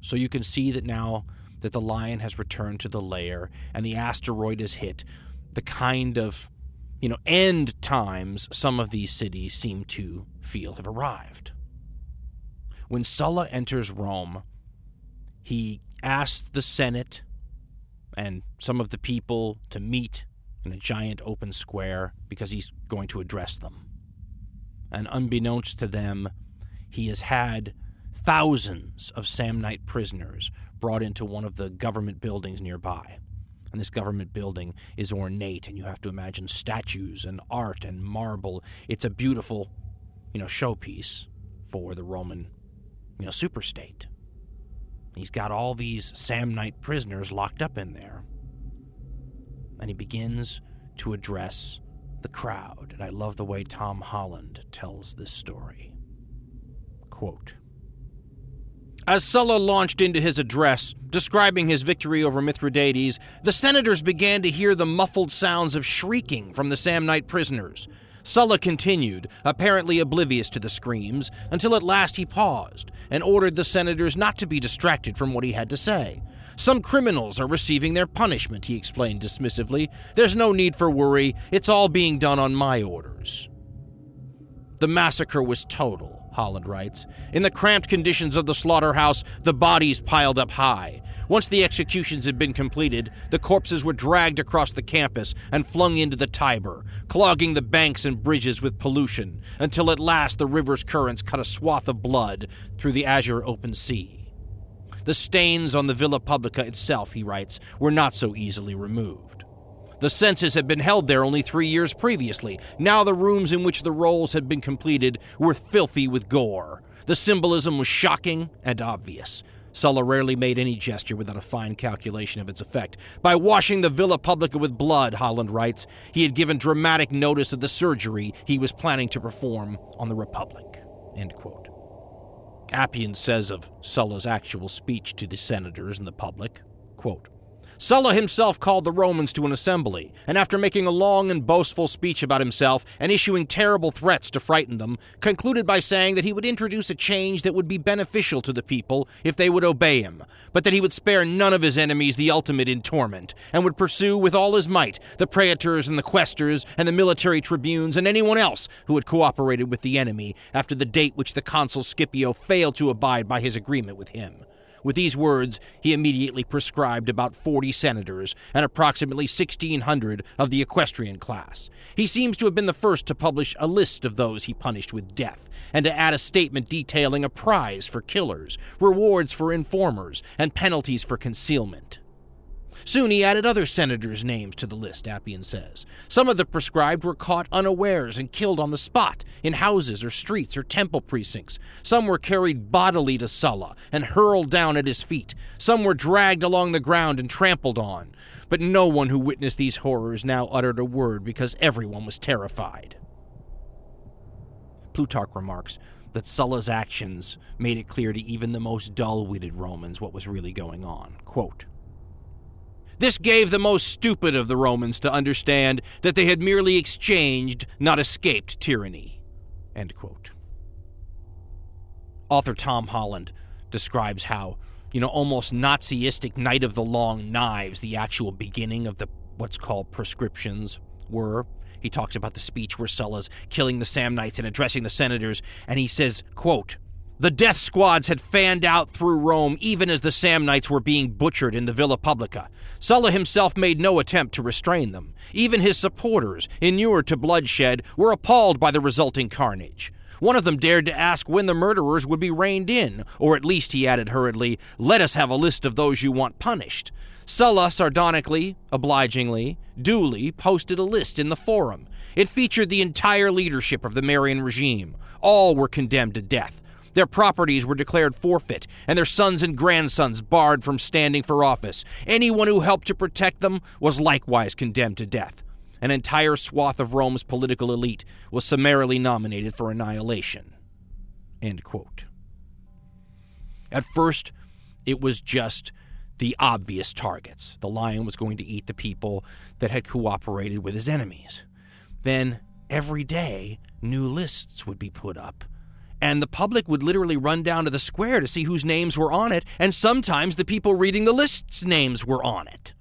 so you can see that now that the lion has returned to the lair and the asteroid is hit, the kind of you know end times some of these cities seem to feel have arrived. When Sulla enters Rome, he asks the Senate and some of the people to meet in a giant open square because he's going to address them. And unbeknownst to them, he has had thousands of Samnite prisoners brought into one of the government buildings nearby. And this government building is ornate, and you have to imagine statues and art and marble. It's a beautiful, you know, showpiece for the Roman, you know, superstate. He's got all these Samnite prisoners locked up in there. And he begins to address the crowd. And I love the way Tom Holland tells this story. Quote as Sulla launched into his address, describing his victory over Mithridates, the senators began to hear the muffled sounds of shrieking from the Samnite prisoners. Sulla continued, apparently oblivious to the screams, until at last he paused and ordered the senators not to be distracted from what he had to say. Some criminals are receiving their punishment, he explained dismissively. There's no need for worry. It's all being done on my orders. The massacre was total. Holland writes. In the cramped conditions of the slaughterhouse, the bodies piled up high. Once the executions had been completed, the corpses were dragged across the campus and flung into the Tiber, clogging the banks and bridges with pollution, until at last the river's currents cut a swath of blood through the azure open sea. The stains on the Villa Publica itself, he writes, were not so easily removed. The census had been held there only three years previously. Now the rooms in which the rolls had been completed were filthy with gore. The symbolism was shocking and obvious. Sulla rarely made any gesture without a fine calculation of its effect. By washing the Villa Publica with blood, Holland writes, he had given dramatic notice of the surgery he was planning to perform on the Republic. Appian says of Sulla's actual speech to the senators and the public, quote, Sulla himself called the Romans to an assembly, and after making a long and boastful speech about himself and issuing terrible threats to frighten them, concluded by saying that he would introduce a change that would be beneficial to the people if they would obey him, but that he would spare none of his enemies the ultimate in torment, and would pursue with all his might the praetors and the quaestors and the military tribunes and anyone else who had cooperated with the enemy after the date which the consul Scipio failed to abide by his agreement with him. With these words, he immediately proscribed about 40 senators and approximately 1,600 of the equestrian class. He seems to have been the first to publish a list of those he punished with death, and to add a statement detailing a prize for killers, rewards for informers, and penalties for concealment. Soon he added other senators' names to the list, Appian says. Some of the proscribed were caught unawares and killed on the spot, in houses or streets or temple precincts. Some were carried bodily to Sulla and hurled down at his feet. Some were dragged along the ground and trampled on. But no one who witnessed these horrors now uttered a word because everyone was terrified. Plutarch remarks that Sulla's actions made it clear to even the most dull witted Romans what was really going on. Quote, this gave the most stupid of the Romans to understand that they had merely exchanged, not escaped, tyranny. Author Tom Holland describes how, you know, almost Nazistic Night of the Long Knives, the actual beginning of the what's called proscriptions, were. He talks about the speech where Sulla's killing the Samnites and addressing the senators, and he says, quote, the death squads had fanned out through Rome even as the Samnites were being butchered in the Villa Publica. Sulla himself made no attempt to restrain them. Even his supporters, inured to bloodshed, were appalled by the resulting carnage. One of them dared to ask when the murderers would be reined in, or at least, he added hurriedly, let us have a list of those you want punished. Sulla sardonically, obligingly, duly posted a list in the forum. It featured the entire leadership of the Marian regime. All were condemned to death. Their properties were declared forfeit, and their sons and grandsons barred from standing for office. Anyone who helped to protect them was likewise condemned to death. An entire swath of Rome's political elite was summarily nominated for annihilation. At first, it was just the obvious targets. The lion was going to eat the people that had cooperated with his enemies. Then, every day, new lists would be put up and the public would literally run down to the square to see whose names were on it, and sometimes the people reading the list's names were on it.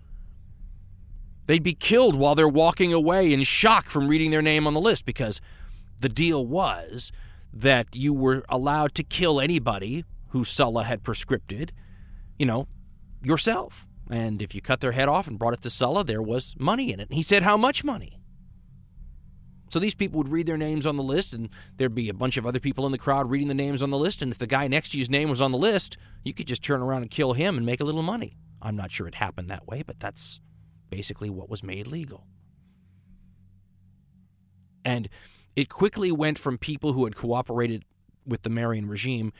They'd be killed while they're walking away in shock from reading their name on the list because the deal was that you were allowed to kill anybody who Sulla had proscripted, you know, yourself. And if you cut their head off and brought it to Sulla, there was money in it. And he said, How much money? So these people would read their names on the list, and there'd be a bunch of other people in the crowd reading the names on the list. And if the guy next to you's name was on the list, you could just turn around and kill him and make a little money. I'm not sure it happened that way, but that's basically what was made legal. And it quickly went from people who had cooperated with the Marian regime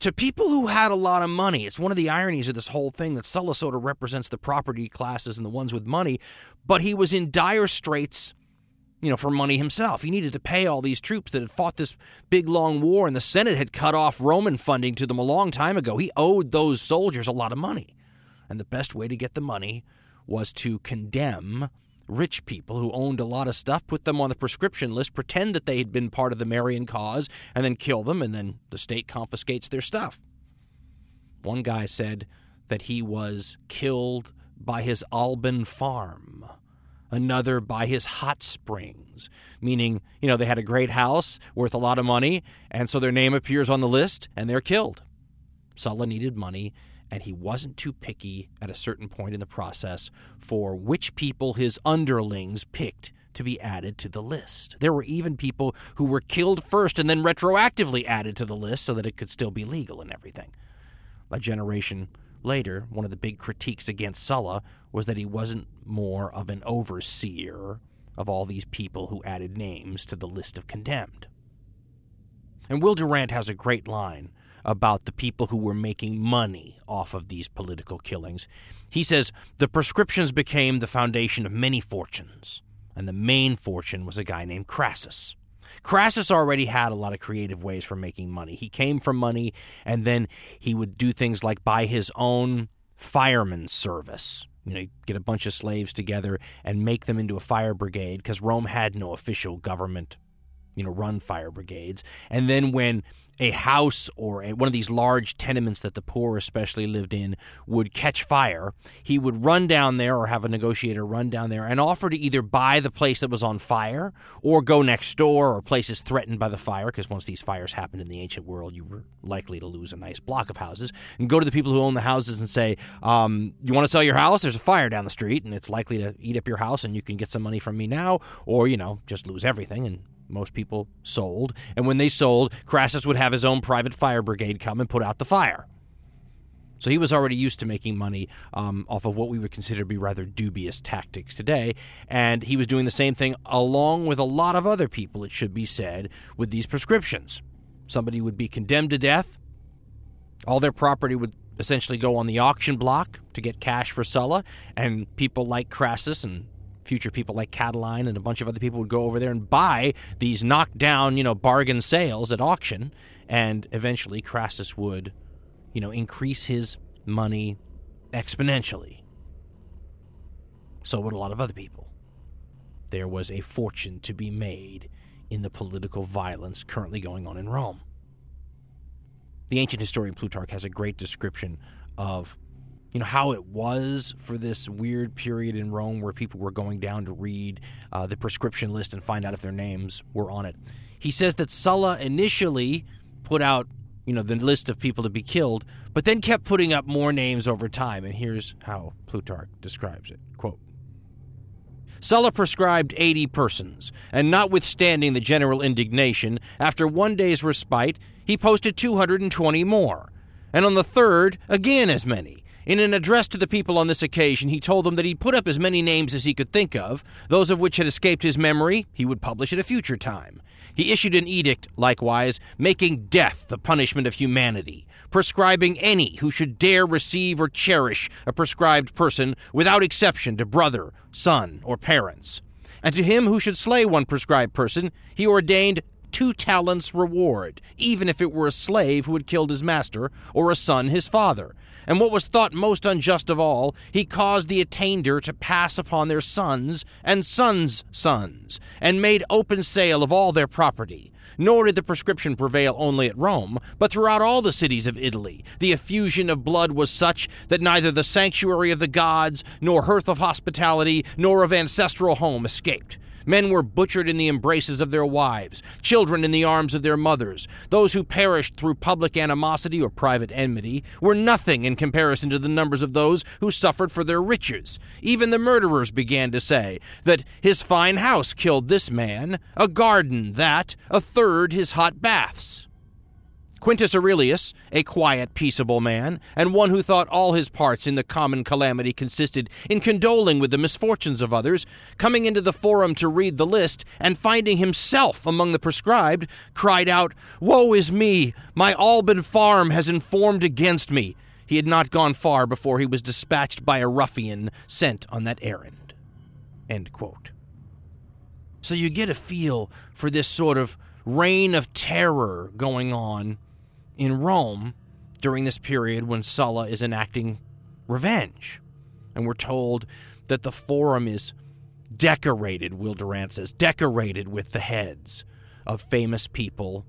to people who had a lot of money. It's one of the ironies of this whole thing that Sulla sort of represents the property classes and the ones with money, but he was in dire straits you know, for money himself. He needed to pay all these troops that had fought this big long war, and the Senate had cut off Roman funding to them a long time ago. He owed those soldiers a lot of money. And the best way to get the money was to condemn rich people who owned a lot of stuff, put them on the proscription list, pretend that they had been part of the Marian cause, and then kill them, and then the state confiscates their stuff. One guy said that he was killed by his Alban farm another by his hot springs, meaning, you know, they had a great house worth a lot of money, and so their name appears on the list and they're killed. Sulla needed money, and he wasn't too picky at a certain point in the process for which people his underlings picked to be added to the list. There were even people who were killed first and then retroactively added to the list so that it could still be legal and everything. A generation Later, one of the big critiques against Sulla was that he wasn't more of an overseer of all these people who added names to the list of condemned. And Will Durant has a great line about the people who were making money off of these political killings. He says, The proscriptions became the foundation of many fortunes, and the main fortune was a guy named Crassus. Crassus already had a lot of creative ways for making money. He came from money, and then he would do things like buy his own fireman service. You know, get a bunch of slaves together and make them into a fire brigade because Rome had no official government, you know, run fire brigades. And then when a house or a, one of these large tenements that the poor especially lived in would catch fire, he would run down there or have a negotiator run down there and offer to either buy the place that was on fire or go next door or places threatened by the fire, because once these fires happened in the ancient world, you were likely to lose a nice block of houses, and go to the people who own the houses and say, um, You want to sell your house? There's a fire down the street and it's likely to eat up your house and you can get some money from me now, or, you know, just lose everything and most people sold. And when they sold, Crassus would have his own private fire brigade come and put out the fire. So he was already used to making money um, off of what we would consider to be rather dubious tactics today. And he was doing the same thing along with a lot of other people, it should be said, with these proscriptions. Somebody would be condemned to death, all their property would essentially go on the auction block to get cash for Sulla, and people like Crassus and future people like Catiline and a bunch of other people would go over there and buy these knockdown, you know, bargain sales at auction, and eventually Crassus would, you know, increase his money exponentially. So would a lot of other people. There was a fortune to be made in the political violence currently going on in Rome. The ancient historian Plutarch has a great description of you know how it was for this weird period in Rome where people were going down to read uh, the proscription list and find out if their names were on it. He says that Sulla initially put out you know the list of people to be killed, but then kept putting up more names over time. And here's how Plutarch describes it: "Quote." Sulla proscribed 80 persons, and notwithstanding the general indignation, after one day's respite, he posted 220 more, and on the third, again as many, in an address to the people on this occasion, he told them that he'd put up as many names as he could think of, those of which had escaped his memory he would publish at a future time. He issued an edict, likewise, making death the punishment of humanity, proscribing any who should dare receive or cherish a proscribed person without exception to brother, son, or parents. And to him who should slay one proscribed person, he ordained two talents reward, even if it were a slave who had killed his master, or a son his father, and what was thought most unjust of all, he caused the attainder to pass upon their sons and sons' sons, and made open sale of all their property. Nor did the proscription prevail only at Rome, but throughout all the cities of Italy. The effusion of blood was such that neither the sanctuary of the gods, nor hearth of hospitality, nor of ancestral home escaped. Men were butchered in the embraces of their wives, children in the arms of their mothers. Those who perished through public animosity or private enmity were nothing in comparison to the numbers of those who suffered for their riches. Even the murderers began to say that his fine house killed this man, a garden that, a third his hot baths. Quintus Aurelius, a quiet, peaceable man, and one who thought all his parts in the common calamity consisted in condoling with the misfortunes of others, coming into the forum to read the list, and finding himself among the proscribed, cried out, Woe is me! My Alban farm has informed against me. He had not gone far before he was dispatched by a ruffian sent on that errand. So you get a feel for this sort of reign of terror going on in Rome during this period when Sulla is enacting revenge. And we're told that the forum is decorated, Will Durant says, decorated with the heads of famous people,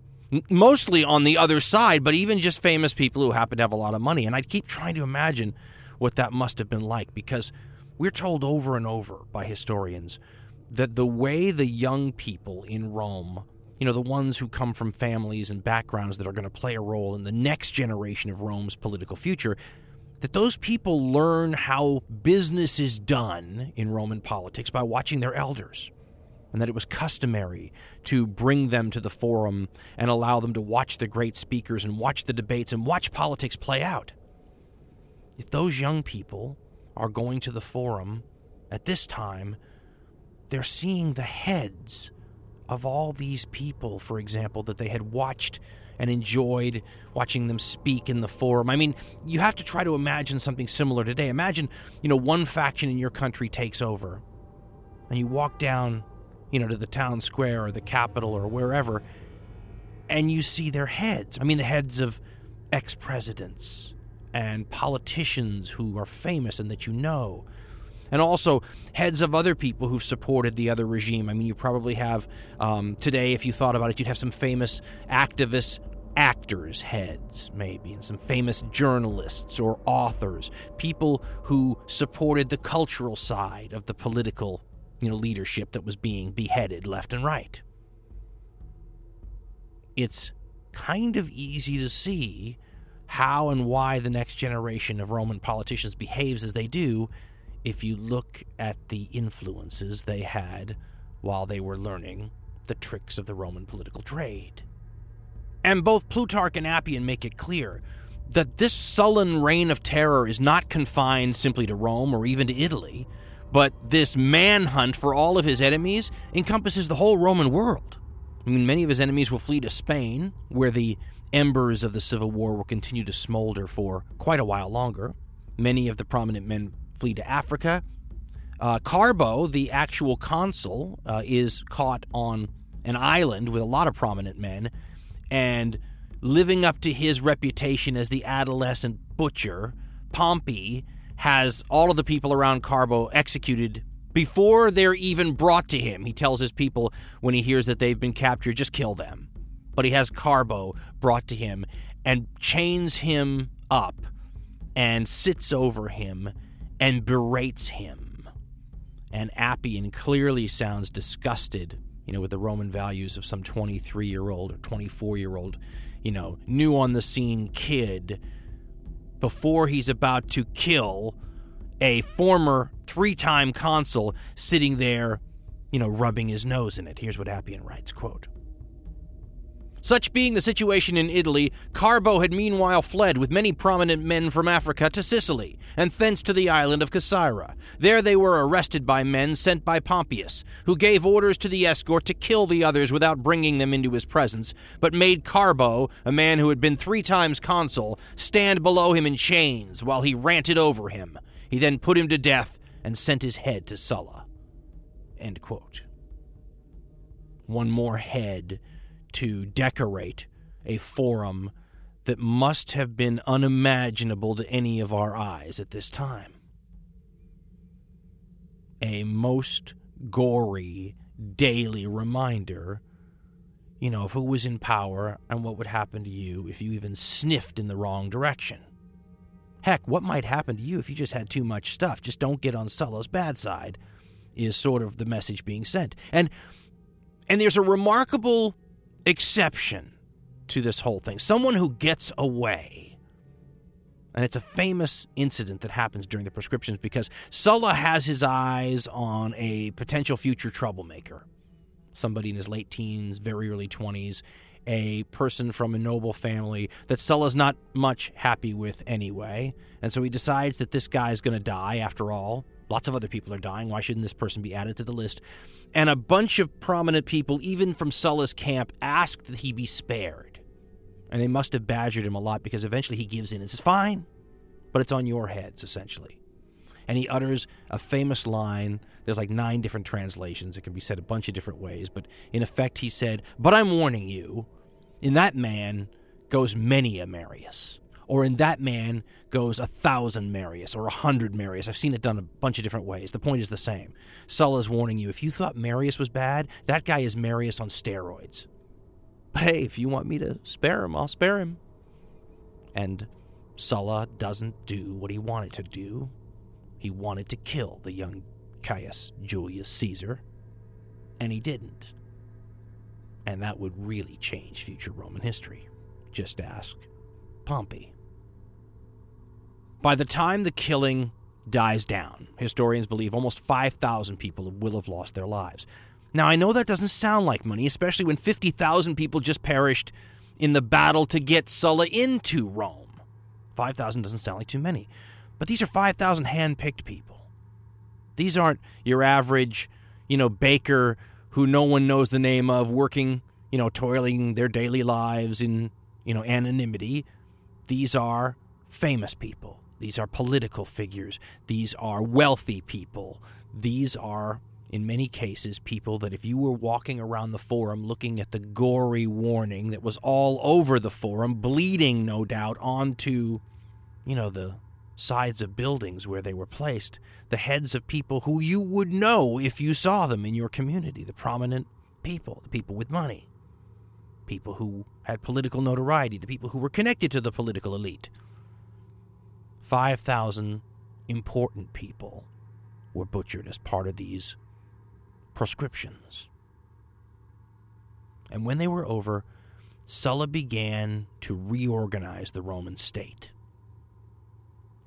mostly on the other side, but even just famous people who happen to have a lot of money. And I keep trying to imagine what that must have been like because we're told over and over by historians that the way the young people in Rome you know, the ones who come from families and backgrounds that are going to play a role in the next generation of Rome's political future, that those people learn how business is done in Roman politics by watching their elders. And that it was customary to bring them to the forum and allow them to watch the great speakers and watch the debates and watch politics play out. If those young people are going to the forum at this time, they're seeing the heads of all these people, for example, that they had watched and enjoyed watching them speak in the forum. I mean, you have to try to imagine something similar today. Imagine, you know, one faction in your country takes over and you walk down, you know, to the town square or the capitol or wherever and you see their heads. I mean, the heads of ex presidents and politicians who are famous and that you know and also heads of other people who've supported the other regime. I mean, you probably have um, today, if you thought about it, you'd have some famous activists actors' heads, maybe, and some famous journalists or authors, people who supported the cultural side of the political you know, leadership that was being beheaded left and right. It's kind of easy to see how and why the next generation of Roman politicians behaves as they do if you look at the influences they had while they were learning the tricks of the Roman political trade. And both Plutarch and Appian make it clear that this Sullan reign of terror is not confined simply to Rome or even to Italy, but this manhunt for all of his enemies encompasses the whole Roman world. I mean, many of his enemies will flee to Spain, where the embers of the Civil War will continue to smolder for quite a while longer. Many of the prominent men flee to Africa. Uh, Carbo, the actual consul, uh, is caught on an island with a lot of prominent men and living up to his reputation as the adolescent butcher, Pompey has all of the people around Carbo executed before they're even brought to him. He tells his people when he hears that they've been captured, just kill them. But he has Carbo brought to him and chains him up and sits over him and berates him. And Appian clearly sounds disgusted you know, with the Roman values of some 23 year old or 24 year old, you know, new on the scene kid before he's about to kill a former three time consul sitting there, you know, rubbing his nose in it. Here's what Appian writes quote, such being the situation in Italy, Carbo had meanwhile fled with many prominent men from Africa to Sicily, and thence to the island of Caesarea. There they were arrested by men sent by Pompeius, who gave orders to the escort to kill the others without bringing them into his presence, but made Carbo, a man who had been three times consul, stand below him in chains while he ranted over him. He then put him to death and sent his head to Sulla. One more head to decorate a forum that must have been unimaginable to any of our eyes at this time. A most gory daily reminder, you know, of who was in power and what would happen to you if you even sniffed in the wrong direction. Heck, what might happen to you if you just had too much stuff? Just don't get on Sulla's bad side, is sort of the message being sent. And and there's a remarkable exception to this whole thing. Someone who gets away. And it's a famous incident that happens during the proscriptions because Sulla has his eyes on a potential future troublemaker. Somebody in his late teens, very early 20s, a person from a noble family that Sulla's not much happy with anyway. And so he decides that this guy's going to die after all. Lots of other people are dying. Why shouldn't this person be added to the list? And a bunch of prominent people, even from Sulla's camp, asked that he be spared. And they must have badgered him a lot because eventually he gives in and says, Fine, but it's on your heads, essentially. And he utters a famous line. There's like nine different translations. It can be said a bunch of different ways. But in effect, he said, But I'm warning you, in that man goes many a Marius or in that man goes a thousand Marius or a hundred Marius. I've seen it done a bunch of different ways. The point is the same. Sulla's warning you if you thought Marius was bad, that guy is Marius on steroids. But hey, if you want me to spare him, I'll spare him. And Sulla doesn't do what he wanted to do. He wanted to kill the young Caius Julius Caesar, and he didn't. And that would really change future Roman history. Just ask Pompey. By the time the killing dies down, historians believe almost 5,000 people will have lost their lives. Now, I know that doesn't sound like money, especially when 50,000 people just perished in the battle to get Sulla into Rome. 5,000 doesn't sound like too many, but these are 5,000 hand picked people. These aren't your average, you know, baker who no one knows the name of, working, you know, toiling their daily lives in, you know, anonymity. These are famous people these are political figures. These are wealthy people. These are, in many cases, people that if you were walking around the forum looking at the gory warning that was all over the forum, bleeding, no doubt, onto, you know, the sides of buildings where they were placed the heads of people who you would know if you saw them in your community, the prominent people, the people with money, people who had political notoriety, the people who were connected to the political elite. 5,000 important people were butchered as part of these proscriptions. And when they were over, Sulla began to reorganize the Roman state.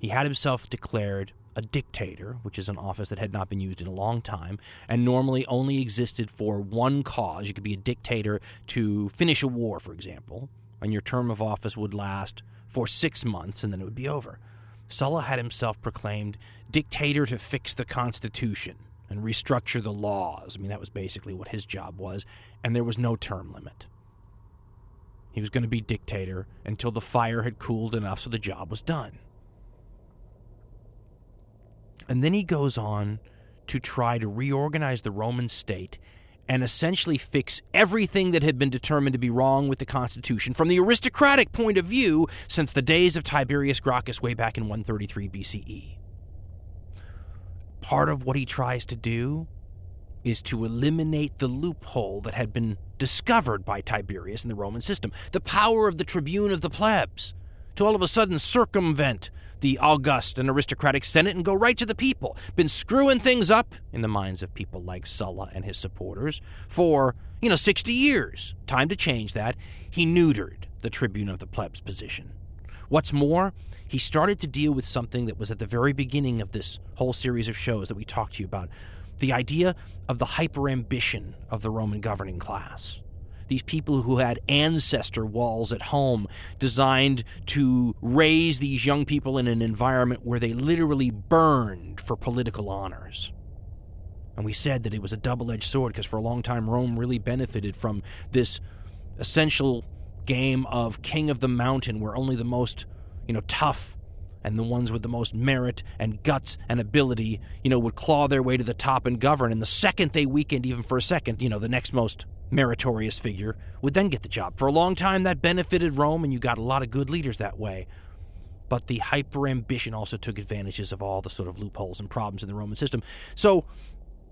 He had himself declared a dictator, which is an office that had not been used in a long time and normally only existed for one cause. You could be a dictator to finish a war, for example, and your term of office would last for six months and then it would be over. Sulla had himself proclaimed dictator to fix the Constitution and restructure the laws. I mean, that was basically what his job was, and there was no term limit. He was going to be dictator until the fire had cooled enough so the job was done. And then he goes on to try to reorganize the Roman state and essentially fix everything that had been determined to be wrong with the Constitution from the aristocratic point of view since the days of Tiberius Gracchus way back in 133 BCE. Part of what he tries to do is to eliminate the loophole that had been discovered by Tiberius in the Roman system the power of the tribune of the plebs to all of a sudden circumvent the august and aristocratic Senate and go right to the people. Been screwing things up in the minds of people like Sulla and his supporters for, you know, 60 years. Time to change that. He neutered the tribune of the plebs position. What's more, he started to deal with something that was at the very beginning of this whole series of shows that we talked to you about the idea of the hyperambition of the Roman governing class these people who had ancestor walls at home designed to raise these young people in an environment where they literally burned for political honors. And we said that it was a double edged sword because for a long time Rome really benefited from this essential game of king of the mountain where only the most, you know, tough and the ones with the most merit and guts and ability, you know, would claw their way to the top and govern. And the second they weakened, even for a second, you know, the next most meritorious figure would then get the job. For a long time, that benefited Rome, and you got a lot of good leaders that way. But the hyper ambition also took advantages of all the sort of loopholes and problems in the Roman system. So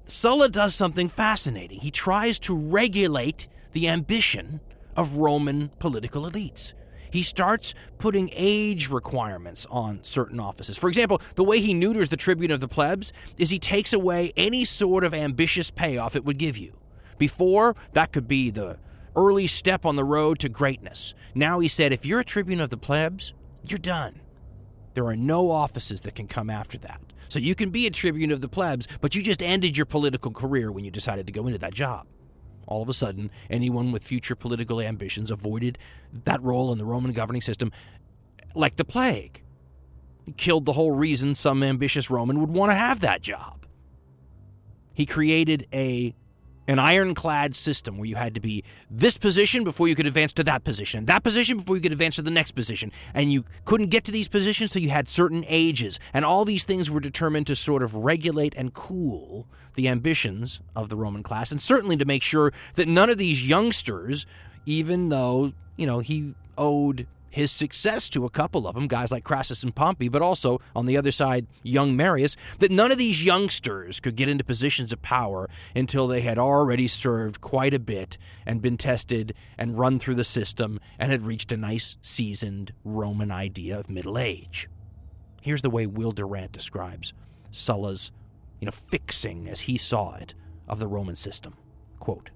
Sulla does something fascinating. He tries to regulate the ambition of Roman political elites. He starts putting age requirements on certain offices. For example, the way he neuters the tribune of the plebs is he takes away any sort of ambitious payoff it would give you. Before, that could be the early step on the road to greatness. Now he said, if you're a tribune of the plebs, you're done. There are no offices that can come after that. So you can be a tribune of the plebs, but you just ended your political career when you decided to go into that job. All of a sudden, anyone with future political ambitions avoided that role in the Roman governing system like the plague. He killed the whole reason some ambitious Roman would want to have that job. He created a an ironclad system where you had to be this position before you could advance to that position, that position before you could advance to the next position. And you couldn't get to these positions, so you had certain ages. And all these things were determined to sort of regulate and cool the ambitions of the Roman class, and certainly to make sure that none of these youngsters, even though, you know, he owed his success to a couple of them, guys like Crassus and Pompey, but also on the other side, young Marius, that none of these youngsters could get into positions of power until they had already served quite a bit and been tested and run through the system and had reached a nice, seasoned Roman idea of middle age. Here's the way Will Durant describes Sulla's, you know, fixing as he saw it of the Roman system. Quote,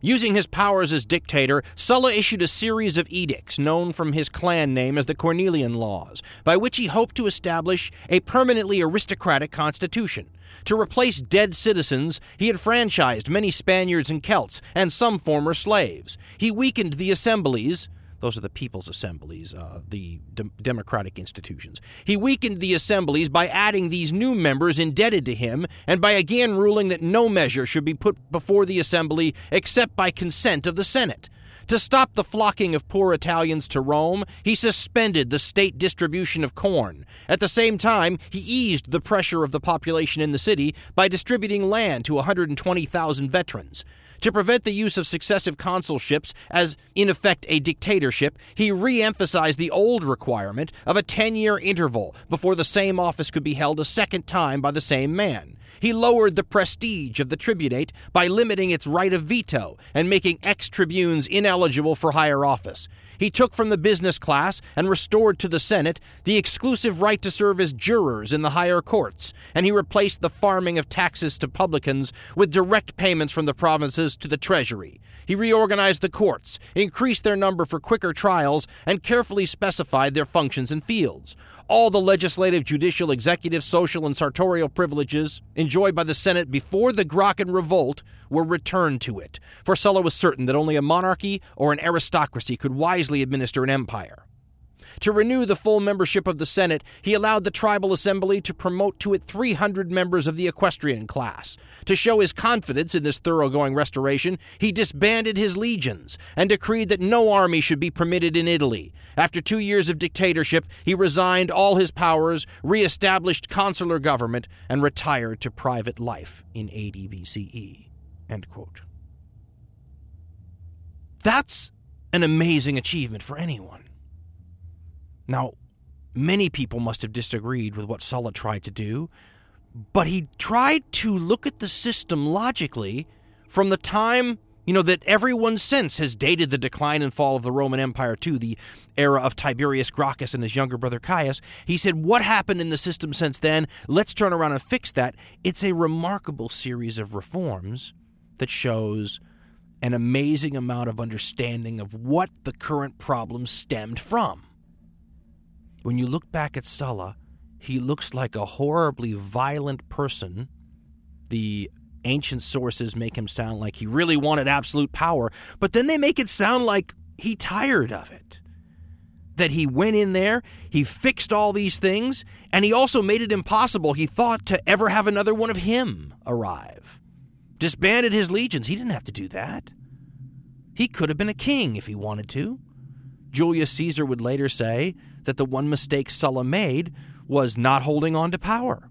Using his powers as dictator, Sulla issued a series of edicts known from his clan name as the Cornelian Laws, by which he hoped to establish a permanently aristocratic constitution. To replace dead citizens, he had franchised many Spaniards and Celts and some former slaves. He weakened the assemblies, those are the people's assemblies, uh, the de- democratic institutions. He weakened the assemblies by adding these new members indebted to him, and by again ruling that no measure should be put before the assembly except by consent of the Senate. To stop the flocking of poor Italians to Rome, he suspended the state distribution of corn. At the same time, he eased the pressure of the population in the city by distributing land to 120,000 veterans. To prevent the use of successive consulships as, in effect, a dictatorship, he re emphasized the old requirement of a 10 year interval before the same office could be held a second time by the same man. He lowered the prestige of the tribunate by limiting its right of veto and making ex tribunes ineligible for higher office. He took from the business class and restored to the Senate the exclusive right to serve as jurors in the higher courts, and he replaced the farming of taxes to publicans with direct payments from the provinces to the treasury. He reorganized the courts, increased their number for quicker trials, and carefully specified their functions and fields all the legislative, judicial, executive, social, and sartorial privileges enjoyed by the Senate before the Gracchan Revolt were returned to it, for Sulla was certain that only a monarchy or an aristocracy could wisely administer an empire. To renew the full membership of the Senate, he allowed the tribal assembly to promote to it 300 members of the equestrian class. To show his confidence in this thoroughgoing restoration, he disbanded his legions and decreed that no army should be permitted in Italy. After two years of dictatorship, he resigned all his powers, re-established consular government, and retired to private life in 80 BCE. That's an amazing achievement for anyone. Now, many people must have disagreed with what Sulla tried to do, but he tried to look at the system logically from the time you know that everyone since has dated the decline and fall of the Roman Empire to the era of Tiberius Gracchus and his younger brother Caius. He said, What happened in the system since then? Let's turn around and fix that. It's a remarkable series of reforms that shows an amazing amount of understanding of what the current problem stemmed from. When you look back at Sulla, he looks like a horribly violent person. The ancient sources make him sound like he really wanted absolute power, but then they make it sound like he tired of it. That he went in there, he fixed all these things, and he also made it impossible, he thought, to ever have another one of him arrive. Disbanded his legions. He didn't have to do that. He could have been a king if he wanted to. Julius Caesar would later say that the one mistake Sulla made was not holding on to power.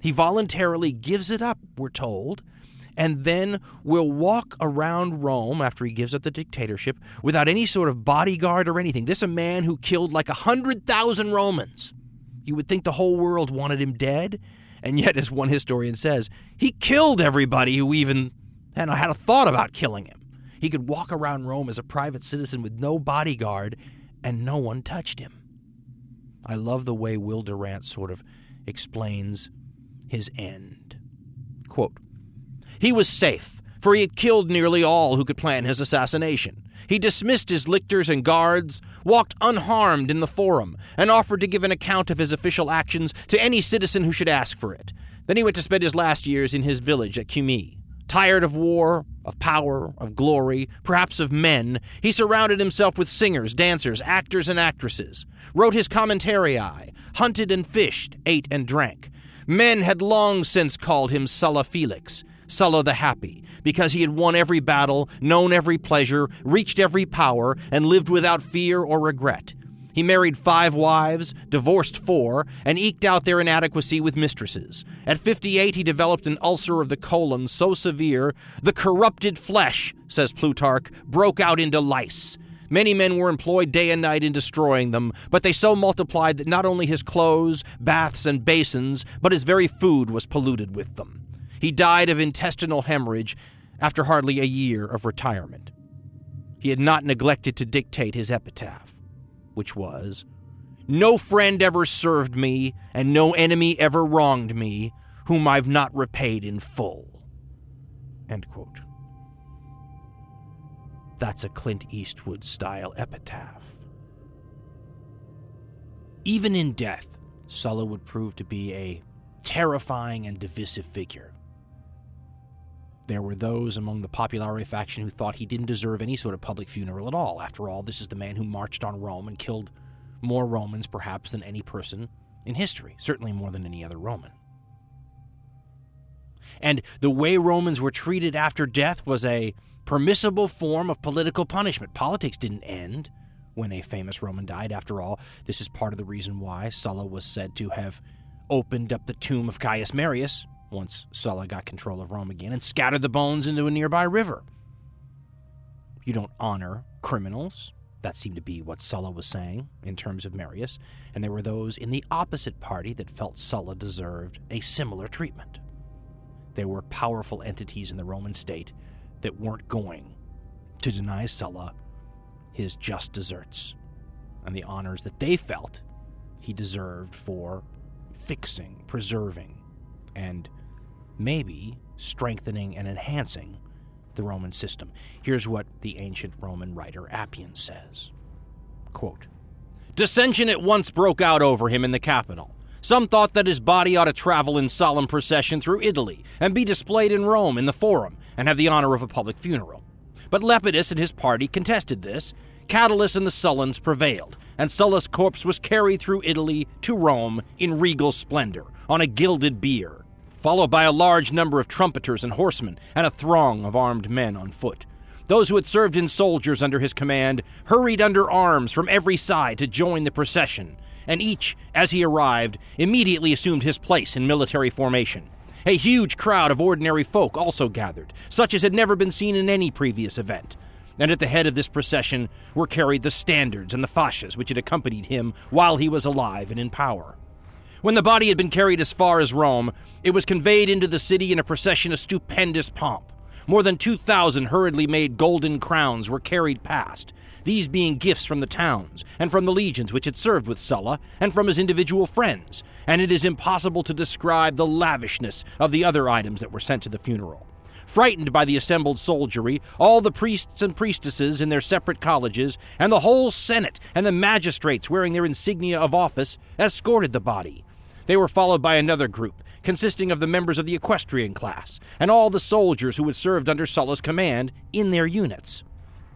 He voluntarily gives it up, we're told, and then will walk around Rome after he gives up the dictatorship without any sort of bodyguard or anything. This a man who killed like a hundred thousand Romans. You would think the whole world wanted him dead, and yet, as one historian says, he killed everybody who even had a thought about killing him. He could walk around Rome as a private citizen with no bodyguard, and no one touched him. I love the way Will Durant sort of explains his end. Quote, he was safe, for he had killed nearly all who could plan his assassination. He dismissed his lictors and guards, walked unharmed in the forum, and offered to give an account of his official actions to any citizen who should ask for it. Then he went to spend his last years in his village at Cumae. Tired of war, of power, of glory, perhaps of men, he surrounded himself with singers, dancers, actors, and actresses, wrote his commentarii, hunted and fished, ate and drank. Men had long since called him Sulla Felix, Sulla the Happy, because he had won every battle, known every pleasure, reached every power, and lived without fear or regret. He married five wives, divorced four, and eked out their inadequacy with mistresses. At 58, he developed an ulcer of the colon so severe, the corrupted flesh, says Plutarch, broke out into lice. Many men were employed day and night in destroying them, but they so multiplied that not only his clothes, baths, and basins, but his very food was polluted with them. He died of intestinal hemorrhage after hardly a year of retirement. He had not neglected to dictate his epitaph which was No friend ever served me, and no enemy ever wronged me, whom I've not repaid in full. That's a Clint Eastwood style epitaph. Even in death, Sulla would prove to be a terrifying and divisive figure. There were those among the Populari faction who thought he didn't deserve any sort of public funeral at all. After all, this is the man who marched on Rome and killed more Romans, perhaps, than any person in history, certainly more than any other Roman. And the way Romans were treated after death was a permissible form of political punishment. Politics didn't end when a famous Roman died. After all, this is part of the reason why Sulla was said to have opened up the tomb of Caius Marius once Sulla got control of Rome again and scattered the bones into a nearby river. You don't honor criminals. That seemed to be what Sulla was saying in terms of Marius, and there were those in the opposite party that felt Sulla deserved a similar treatment. There were powerful entities in the Roman state that weren't going to deny Sulla his just deserts and the honors that they felt he deserved for fixing, preserving, and maybe strengthening and enhancing the Roman system. Here's what the ancient Roman writer Appian says Quote, Dissension at once broke out over him in the capital. Some thought that his body ought to travel in solemn procession through Italy and be displayed in Rome in the Forum and have the honor of a public funeral. But Lepidus and his party contested this. Catulus and the Sullans prevailed, and Sulla's corpse was carried through Italy to Rome in regal splendor on a gilded bier followed by a large number of trumpeters and horsemen, and a throng of armed men on foot. Those who had served in soldiers under his command hurried under arms from every side to join the procession, and each, as he arrived, immediately assumed his place in military formation. A huge crowd of ordinary folk also gathered, such as had never been seen in any previous event. And at the head of this procession were carried the standards and the fasces which had accompanied him while he was alive and in power. When the body had been carried as far as Rome, it was conveyed into the city in a procession of stupendous pomp. More than 2,000 hurriedly made golden crowns were carried past, these being gifts from the towns, and from the legions which had served with Sulla, and from his individual friends, and it is impossible to describe the lavishness of the other items that were sent to the funeral. Frightened by the assembled soldiery, all the priests and priestesses in their separate colleges, and the whole Senate and the magistrates wearing their insignia of office, escorted the body, they were followed by another group, consisting of the members of the equestrian class, and all the soldiers who had served under Sulla's command in their units.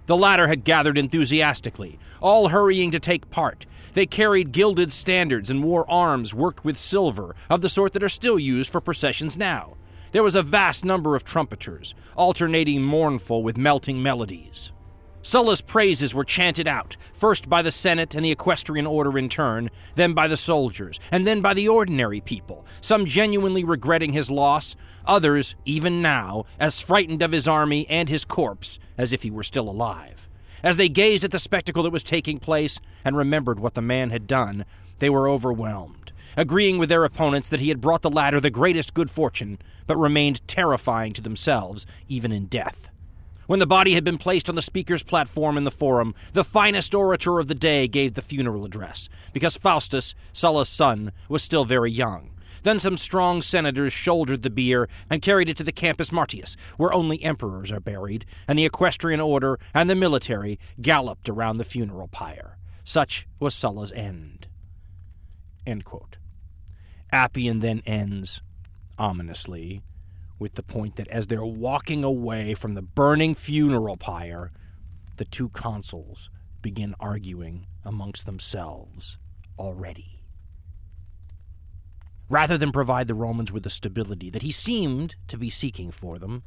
The latter had gathered enthusiastically, all hurrying to take part. They carried gilded standards and wore arms worked with silver, of the sort that are still used for processions now. There was a vast number of trumpeters, alternating mournful with melting melodies. Sulla's praises were chanted out, first by the Senate and the equestrian order in turn, then by the soldiers, and then by the ordinary people, some genuinely regretting his loss, others, even now, as frightened of his army and his corpse as if he were still alive. As they gazed at the spectacle that was taking place and remembered what the man had done, they were overwhelmed, agreeing with their opponents that he had brought the latter the greatest good fortune, but remained terrifying to themselves even in death. When the body had been placed on the speaker's platform in the forum, the finest orator of the day gave the funeral address, because Faustus, Sulla's son, was still very young. Then some strong senators shouldered the bier and carried it to the Campus Martius, where only emperors are buried, and the equestrian order and the military galloped around the funeral pyre. Such was Sulla's end. end Appian then ends, ominously, with the point that as they're walking away from the burning funeral pyre, the two consuls begin arguing amongst themselves already. Rather than provide the Romans with the stability that he seemed to be seeking for them,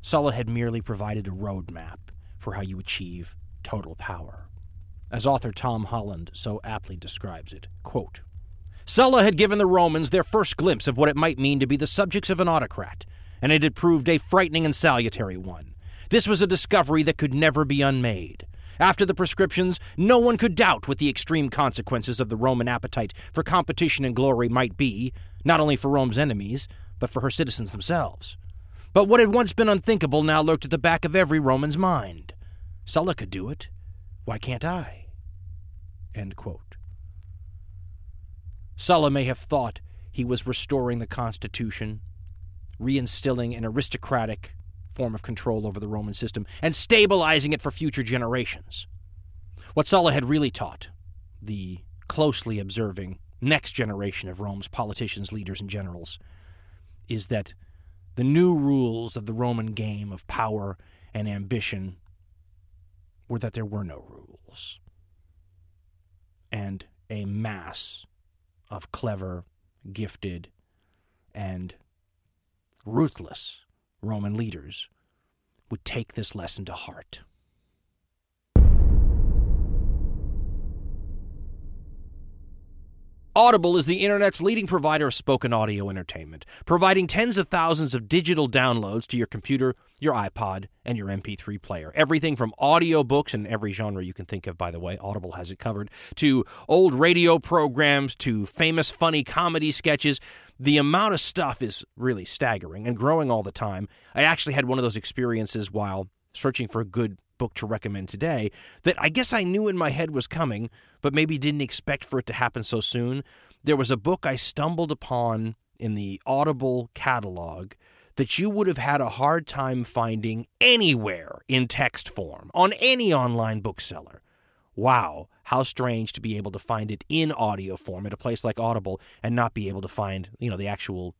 Sulla had merely provided a roadmap for how you achieve total power. As author Tom Holland so aptly describes it, quote, Sulla had given the Romans their first glimpse of what it might mean to be the subjects of an autocrat, and it had proved a frightening and salutary one. This was a discovery that could never be unmade. After the proscriptions, no one could doubt what the extreme consequences of the Roman appetite for competition and glory might be, not only for Rome's enemies, but for her citizens themselves. But what had once been unthinkable now lurked at the back of every Roman's mind. Sulla could do it. Why can't I? Sulla may have thought he was restoring the Constitution, reinstilling an aristocratic form of control over the Roman system, and stabilizing it for future generations. What Sulla had really taught the closely observing next generation of Rome's politicians, leaders, and generals is that the new rules of the Roman game of power and ambition were that there were no rules. And a mass of clever, gifted, and ruthless Roman leaders would take this lesson to heart. Audible is the internet's leading provider of spoken audio entertainment, providing tens of thousands of digital downloads to your computer, your iPod, and your MP3 player. Everything from audiobooks and every genre you can think of, by the way, Audible has it covered, to old radio programs, to famous funny comedy sketches. The amount of stuff is really staggering and growing all the time. I actually had one of those experiences while searching for a good book to recommend today that I guess I knew in my head was coming, but maybe didn't expect for it to happen so soon. There was a book I stumbled upon in the Audible catalog that you would have had a hard time finding anywhere in text form on any online bookseller. Wow, how strange to be able to find it in audio form at a place like Audible and not be able to find, you know, the actual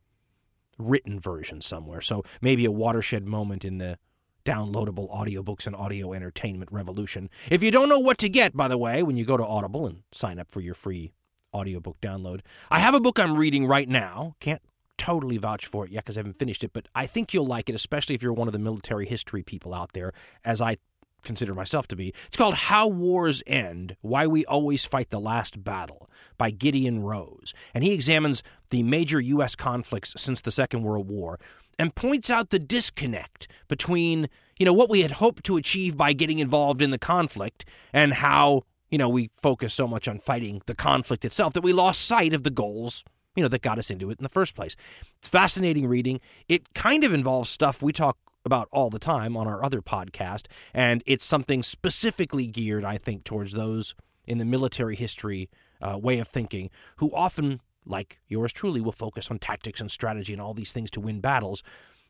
written version somewhere. So maybe a watershed moment in the downloadable audiobooks and audio entertainment revolution. If you don't know what to get, by the way, when you go to Audible and sign up for your free audiobook download, I have a book I'm reading right now. Can't totally vouch for it yet because I haven't finished it, but I think you'll like it, especially if you're one of the military history people out there, as I consider myself to be. It's called How Wars End Why We Always Fight the Last Battle by Gideon Rose. And he examines the major U.S. conflicts since the Second World War and points out the disconnect between, you know, what we had hoped to achieve by getting involved in the conflict and how, you know, we focus so much on fighting the conflict itself that we lost sight of the goals, you know, that got us into it in the first place. It's fascinating reading. It kind of involves stuff we talk about all the time on our other podcast, and it's something specifically geared, I think, towards those in the military history uh, way of thinking who often like yours truly, will focus on tactics and strategy and all these things to win battles.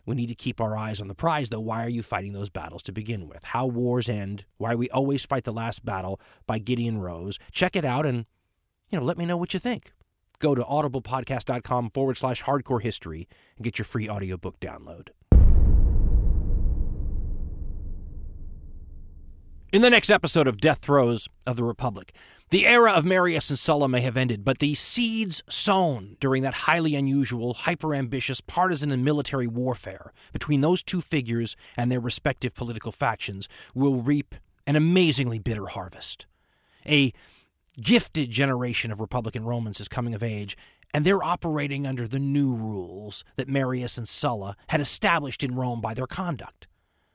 We need to keep our eyes on the prize, though. Why are you fighting those battles to begin with? How Wars End, Why We Always Fight the Last Battle by Gideon Rose. Check it out and, you know, let me know what you think. Go to audiblepodcast.com forward slash hardcore history and get your free audiobook download. In the next episode of Death Throes of the Republic, the era of Marius and Sulla may have ended, but the seeds sown during that highly unusual, hyper ambitious partisan and military warfare between those two figures and their respective political factions will reap an amazingly bitter harvest. A gifted generation of Republican Romans is coming of age, and they're operating under the new rules that Marius and Sulla had established in Rome by their conduct.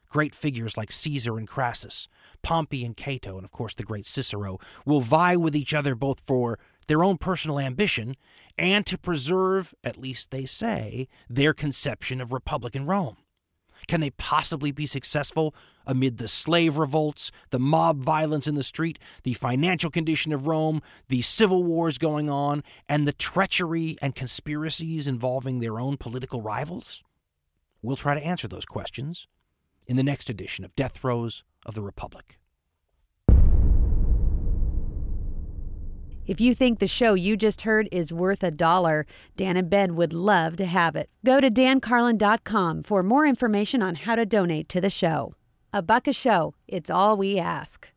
Great figures like Caesar and Crassus, Pompey and Cato, and of course the great Cicero, will vie with each other both for their own personal ambition and to preserve, at least they say, their conception of Republican Rome. Can they possibly be successful amid the slave revolts, the mob violence in the street, the financial condition of Rome, the civil wars going on, and the treachery and conspiracies involving their own political rivals? We'll try to answer those questions in the next edition of Death Throes of the Republic. If you think the show you just heard is worth a dollar, Dan and Ben would love to have it. Go to dancarlin.com for more information on how to donate to the show. A buck a show, it's all we ask.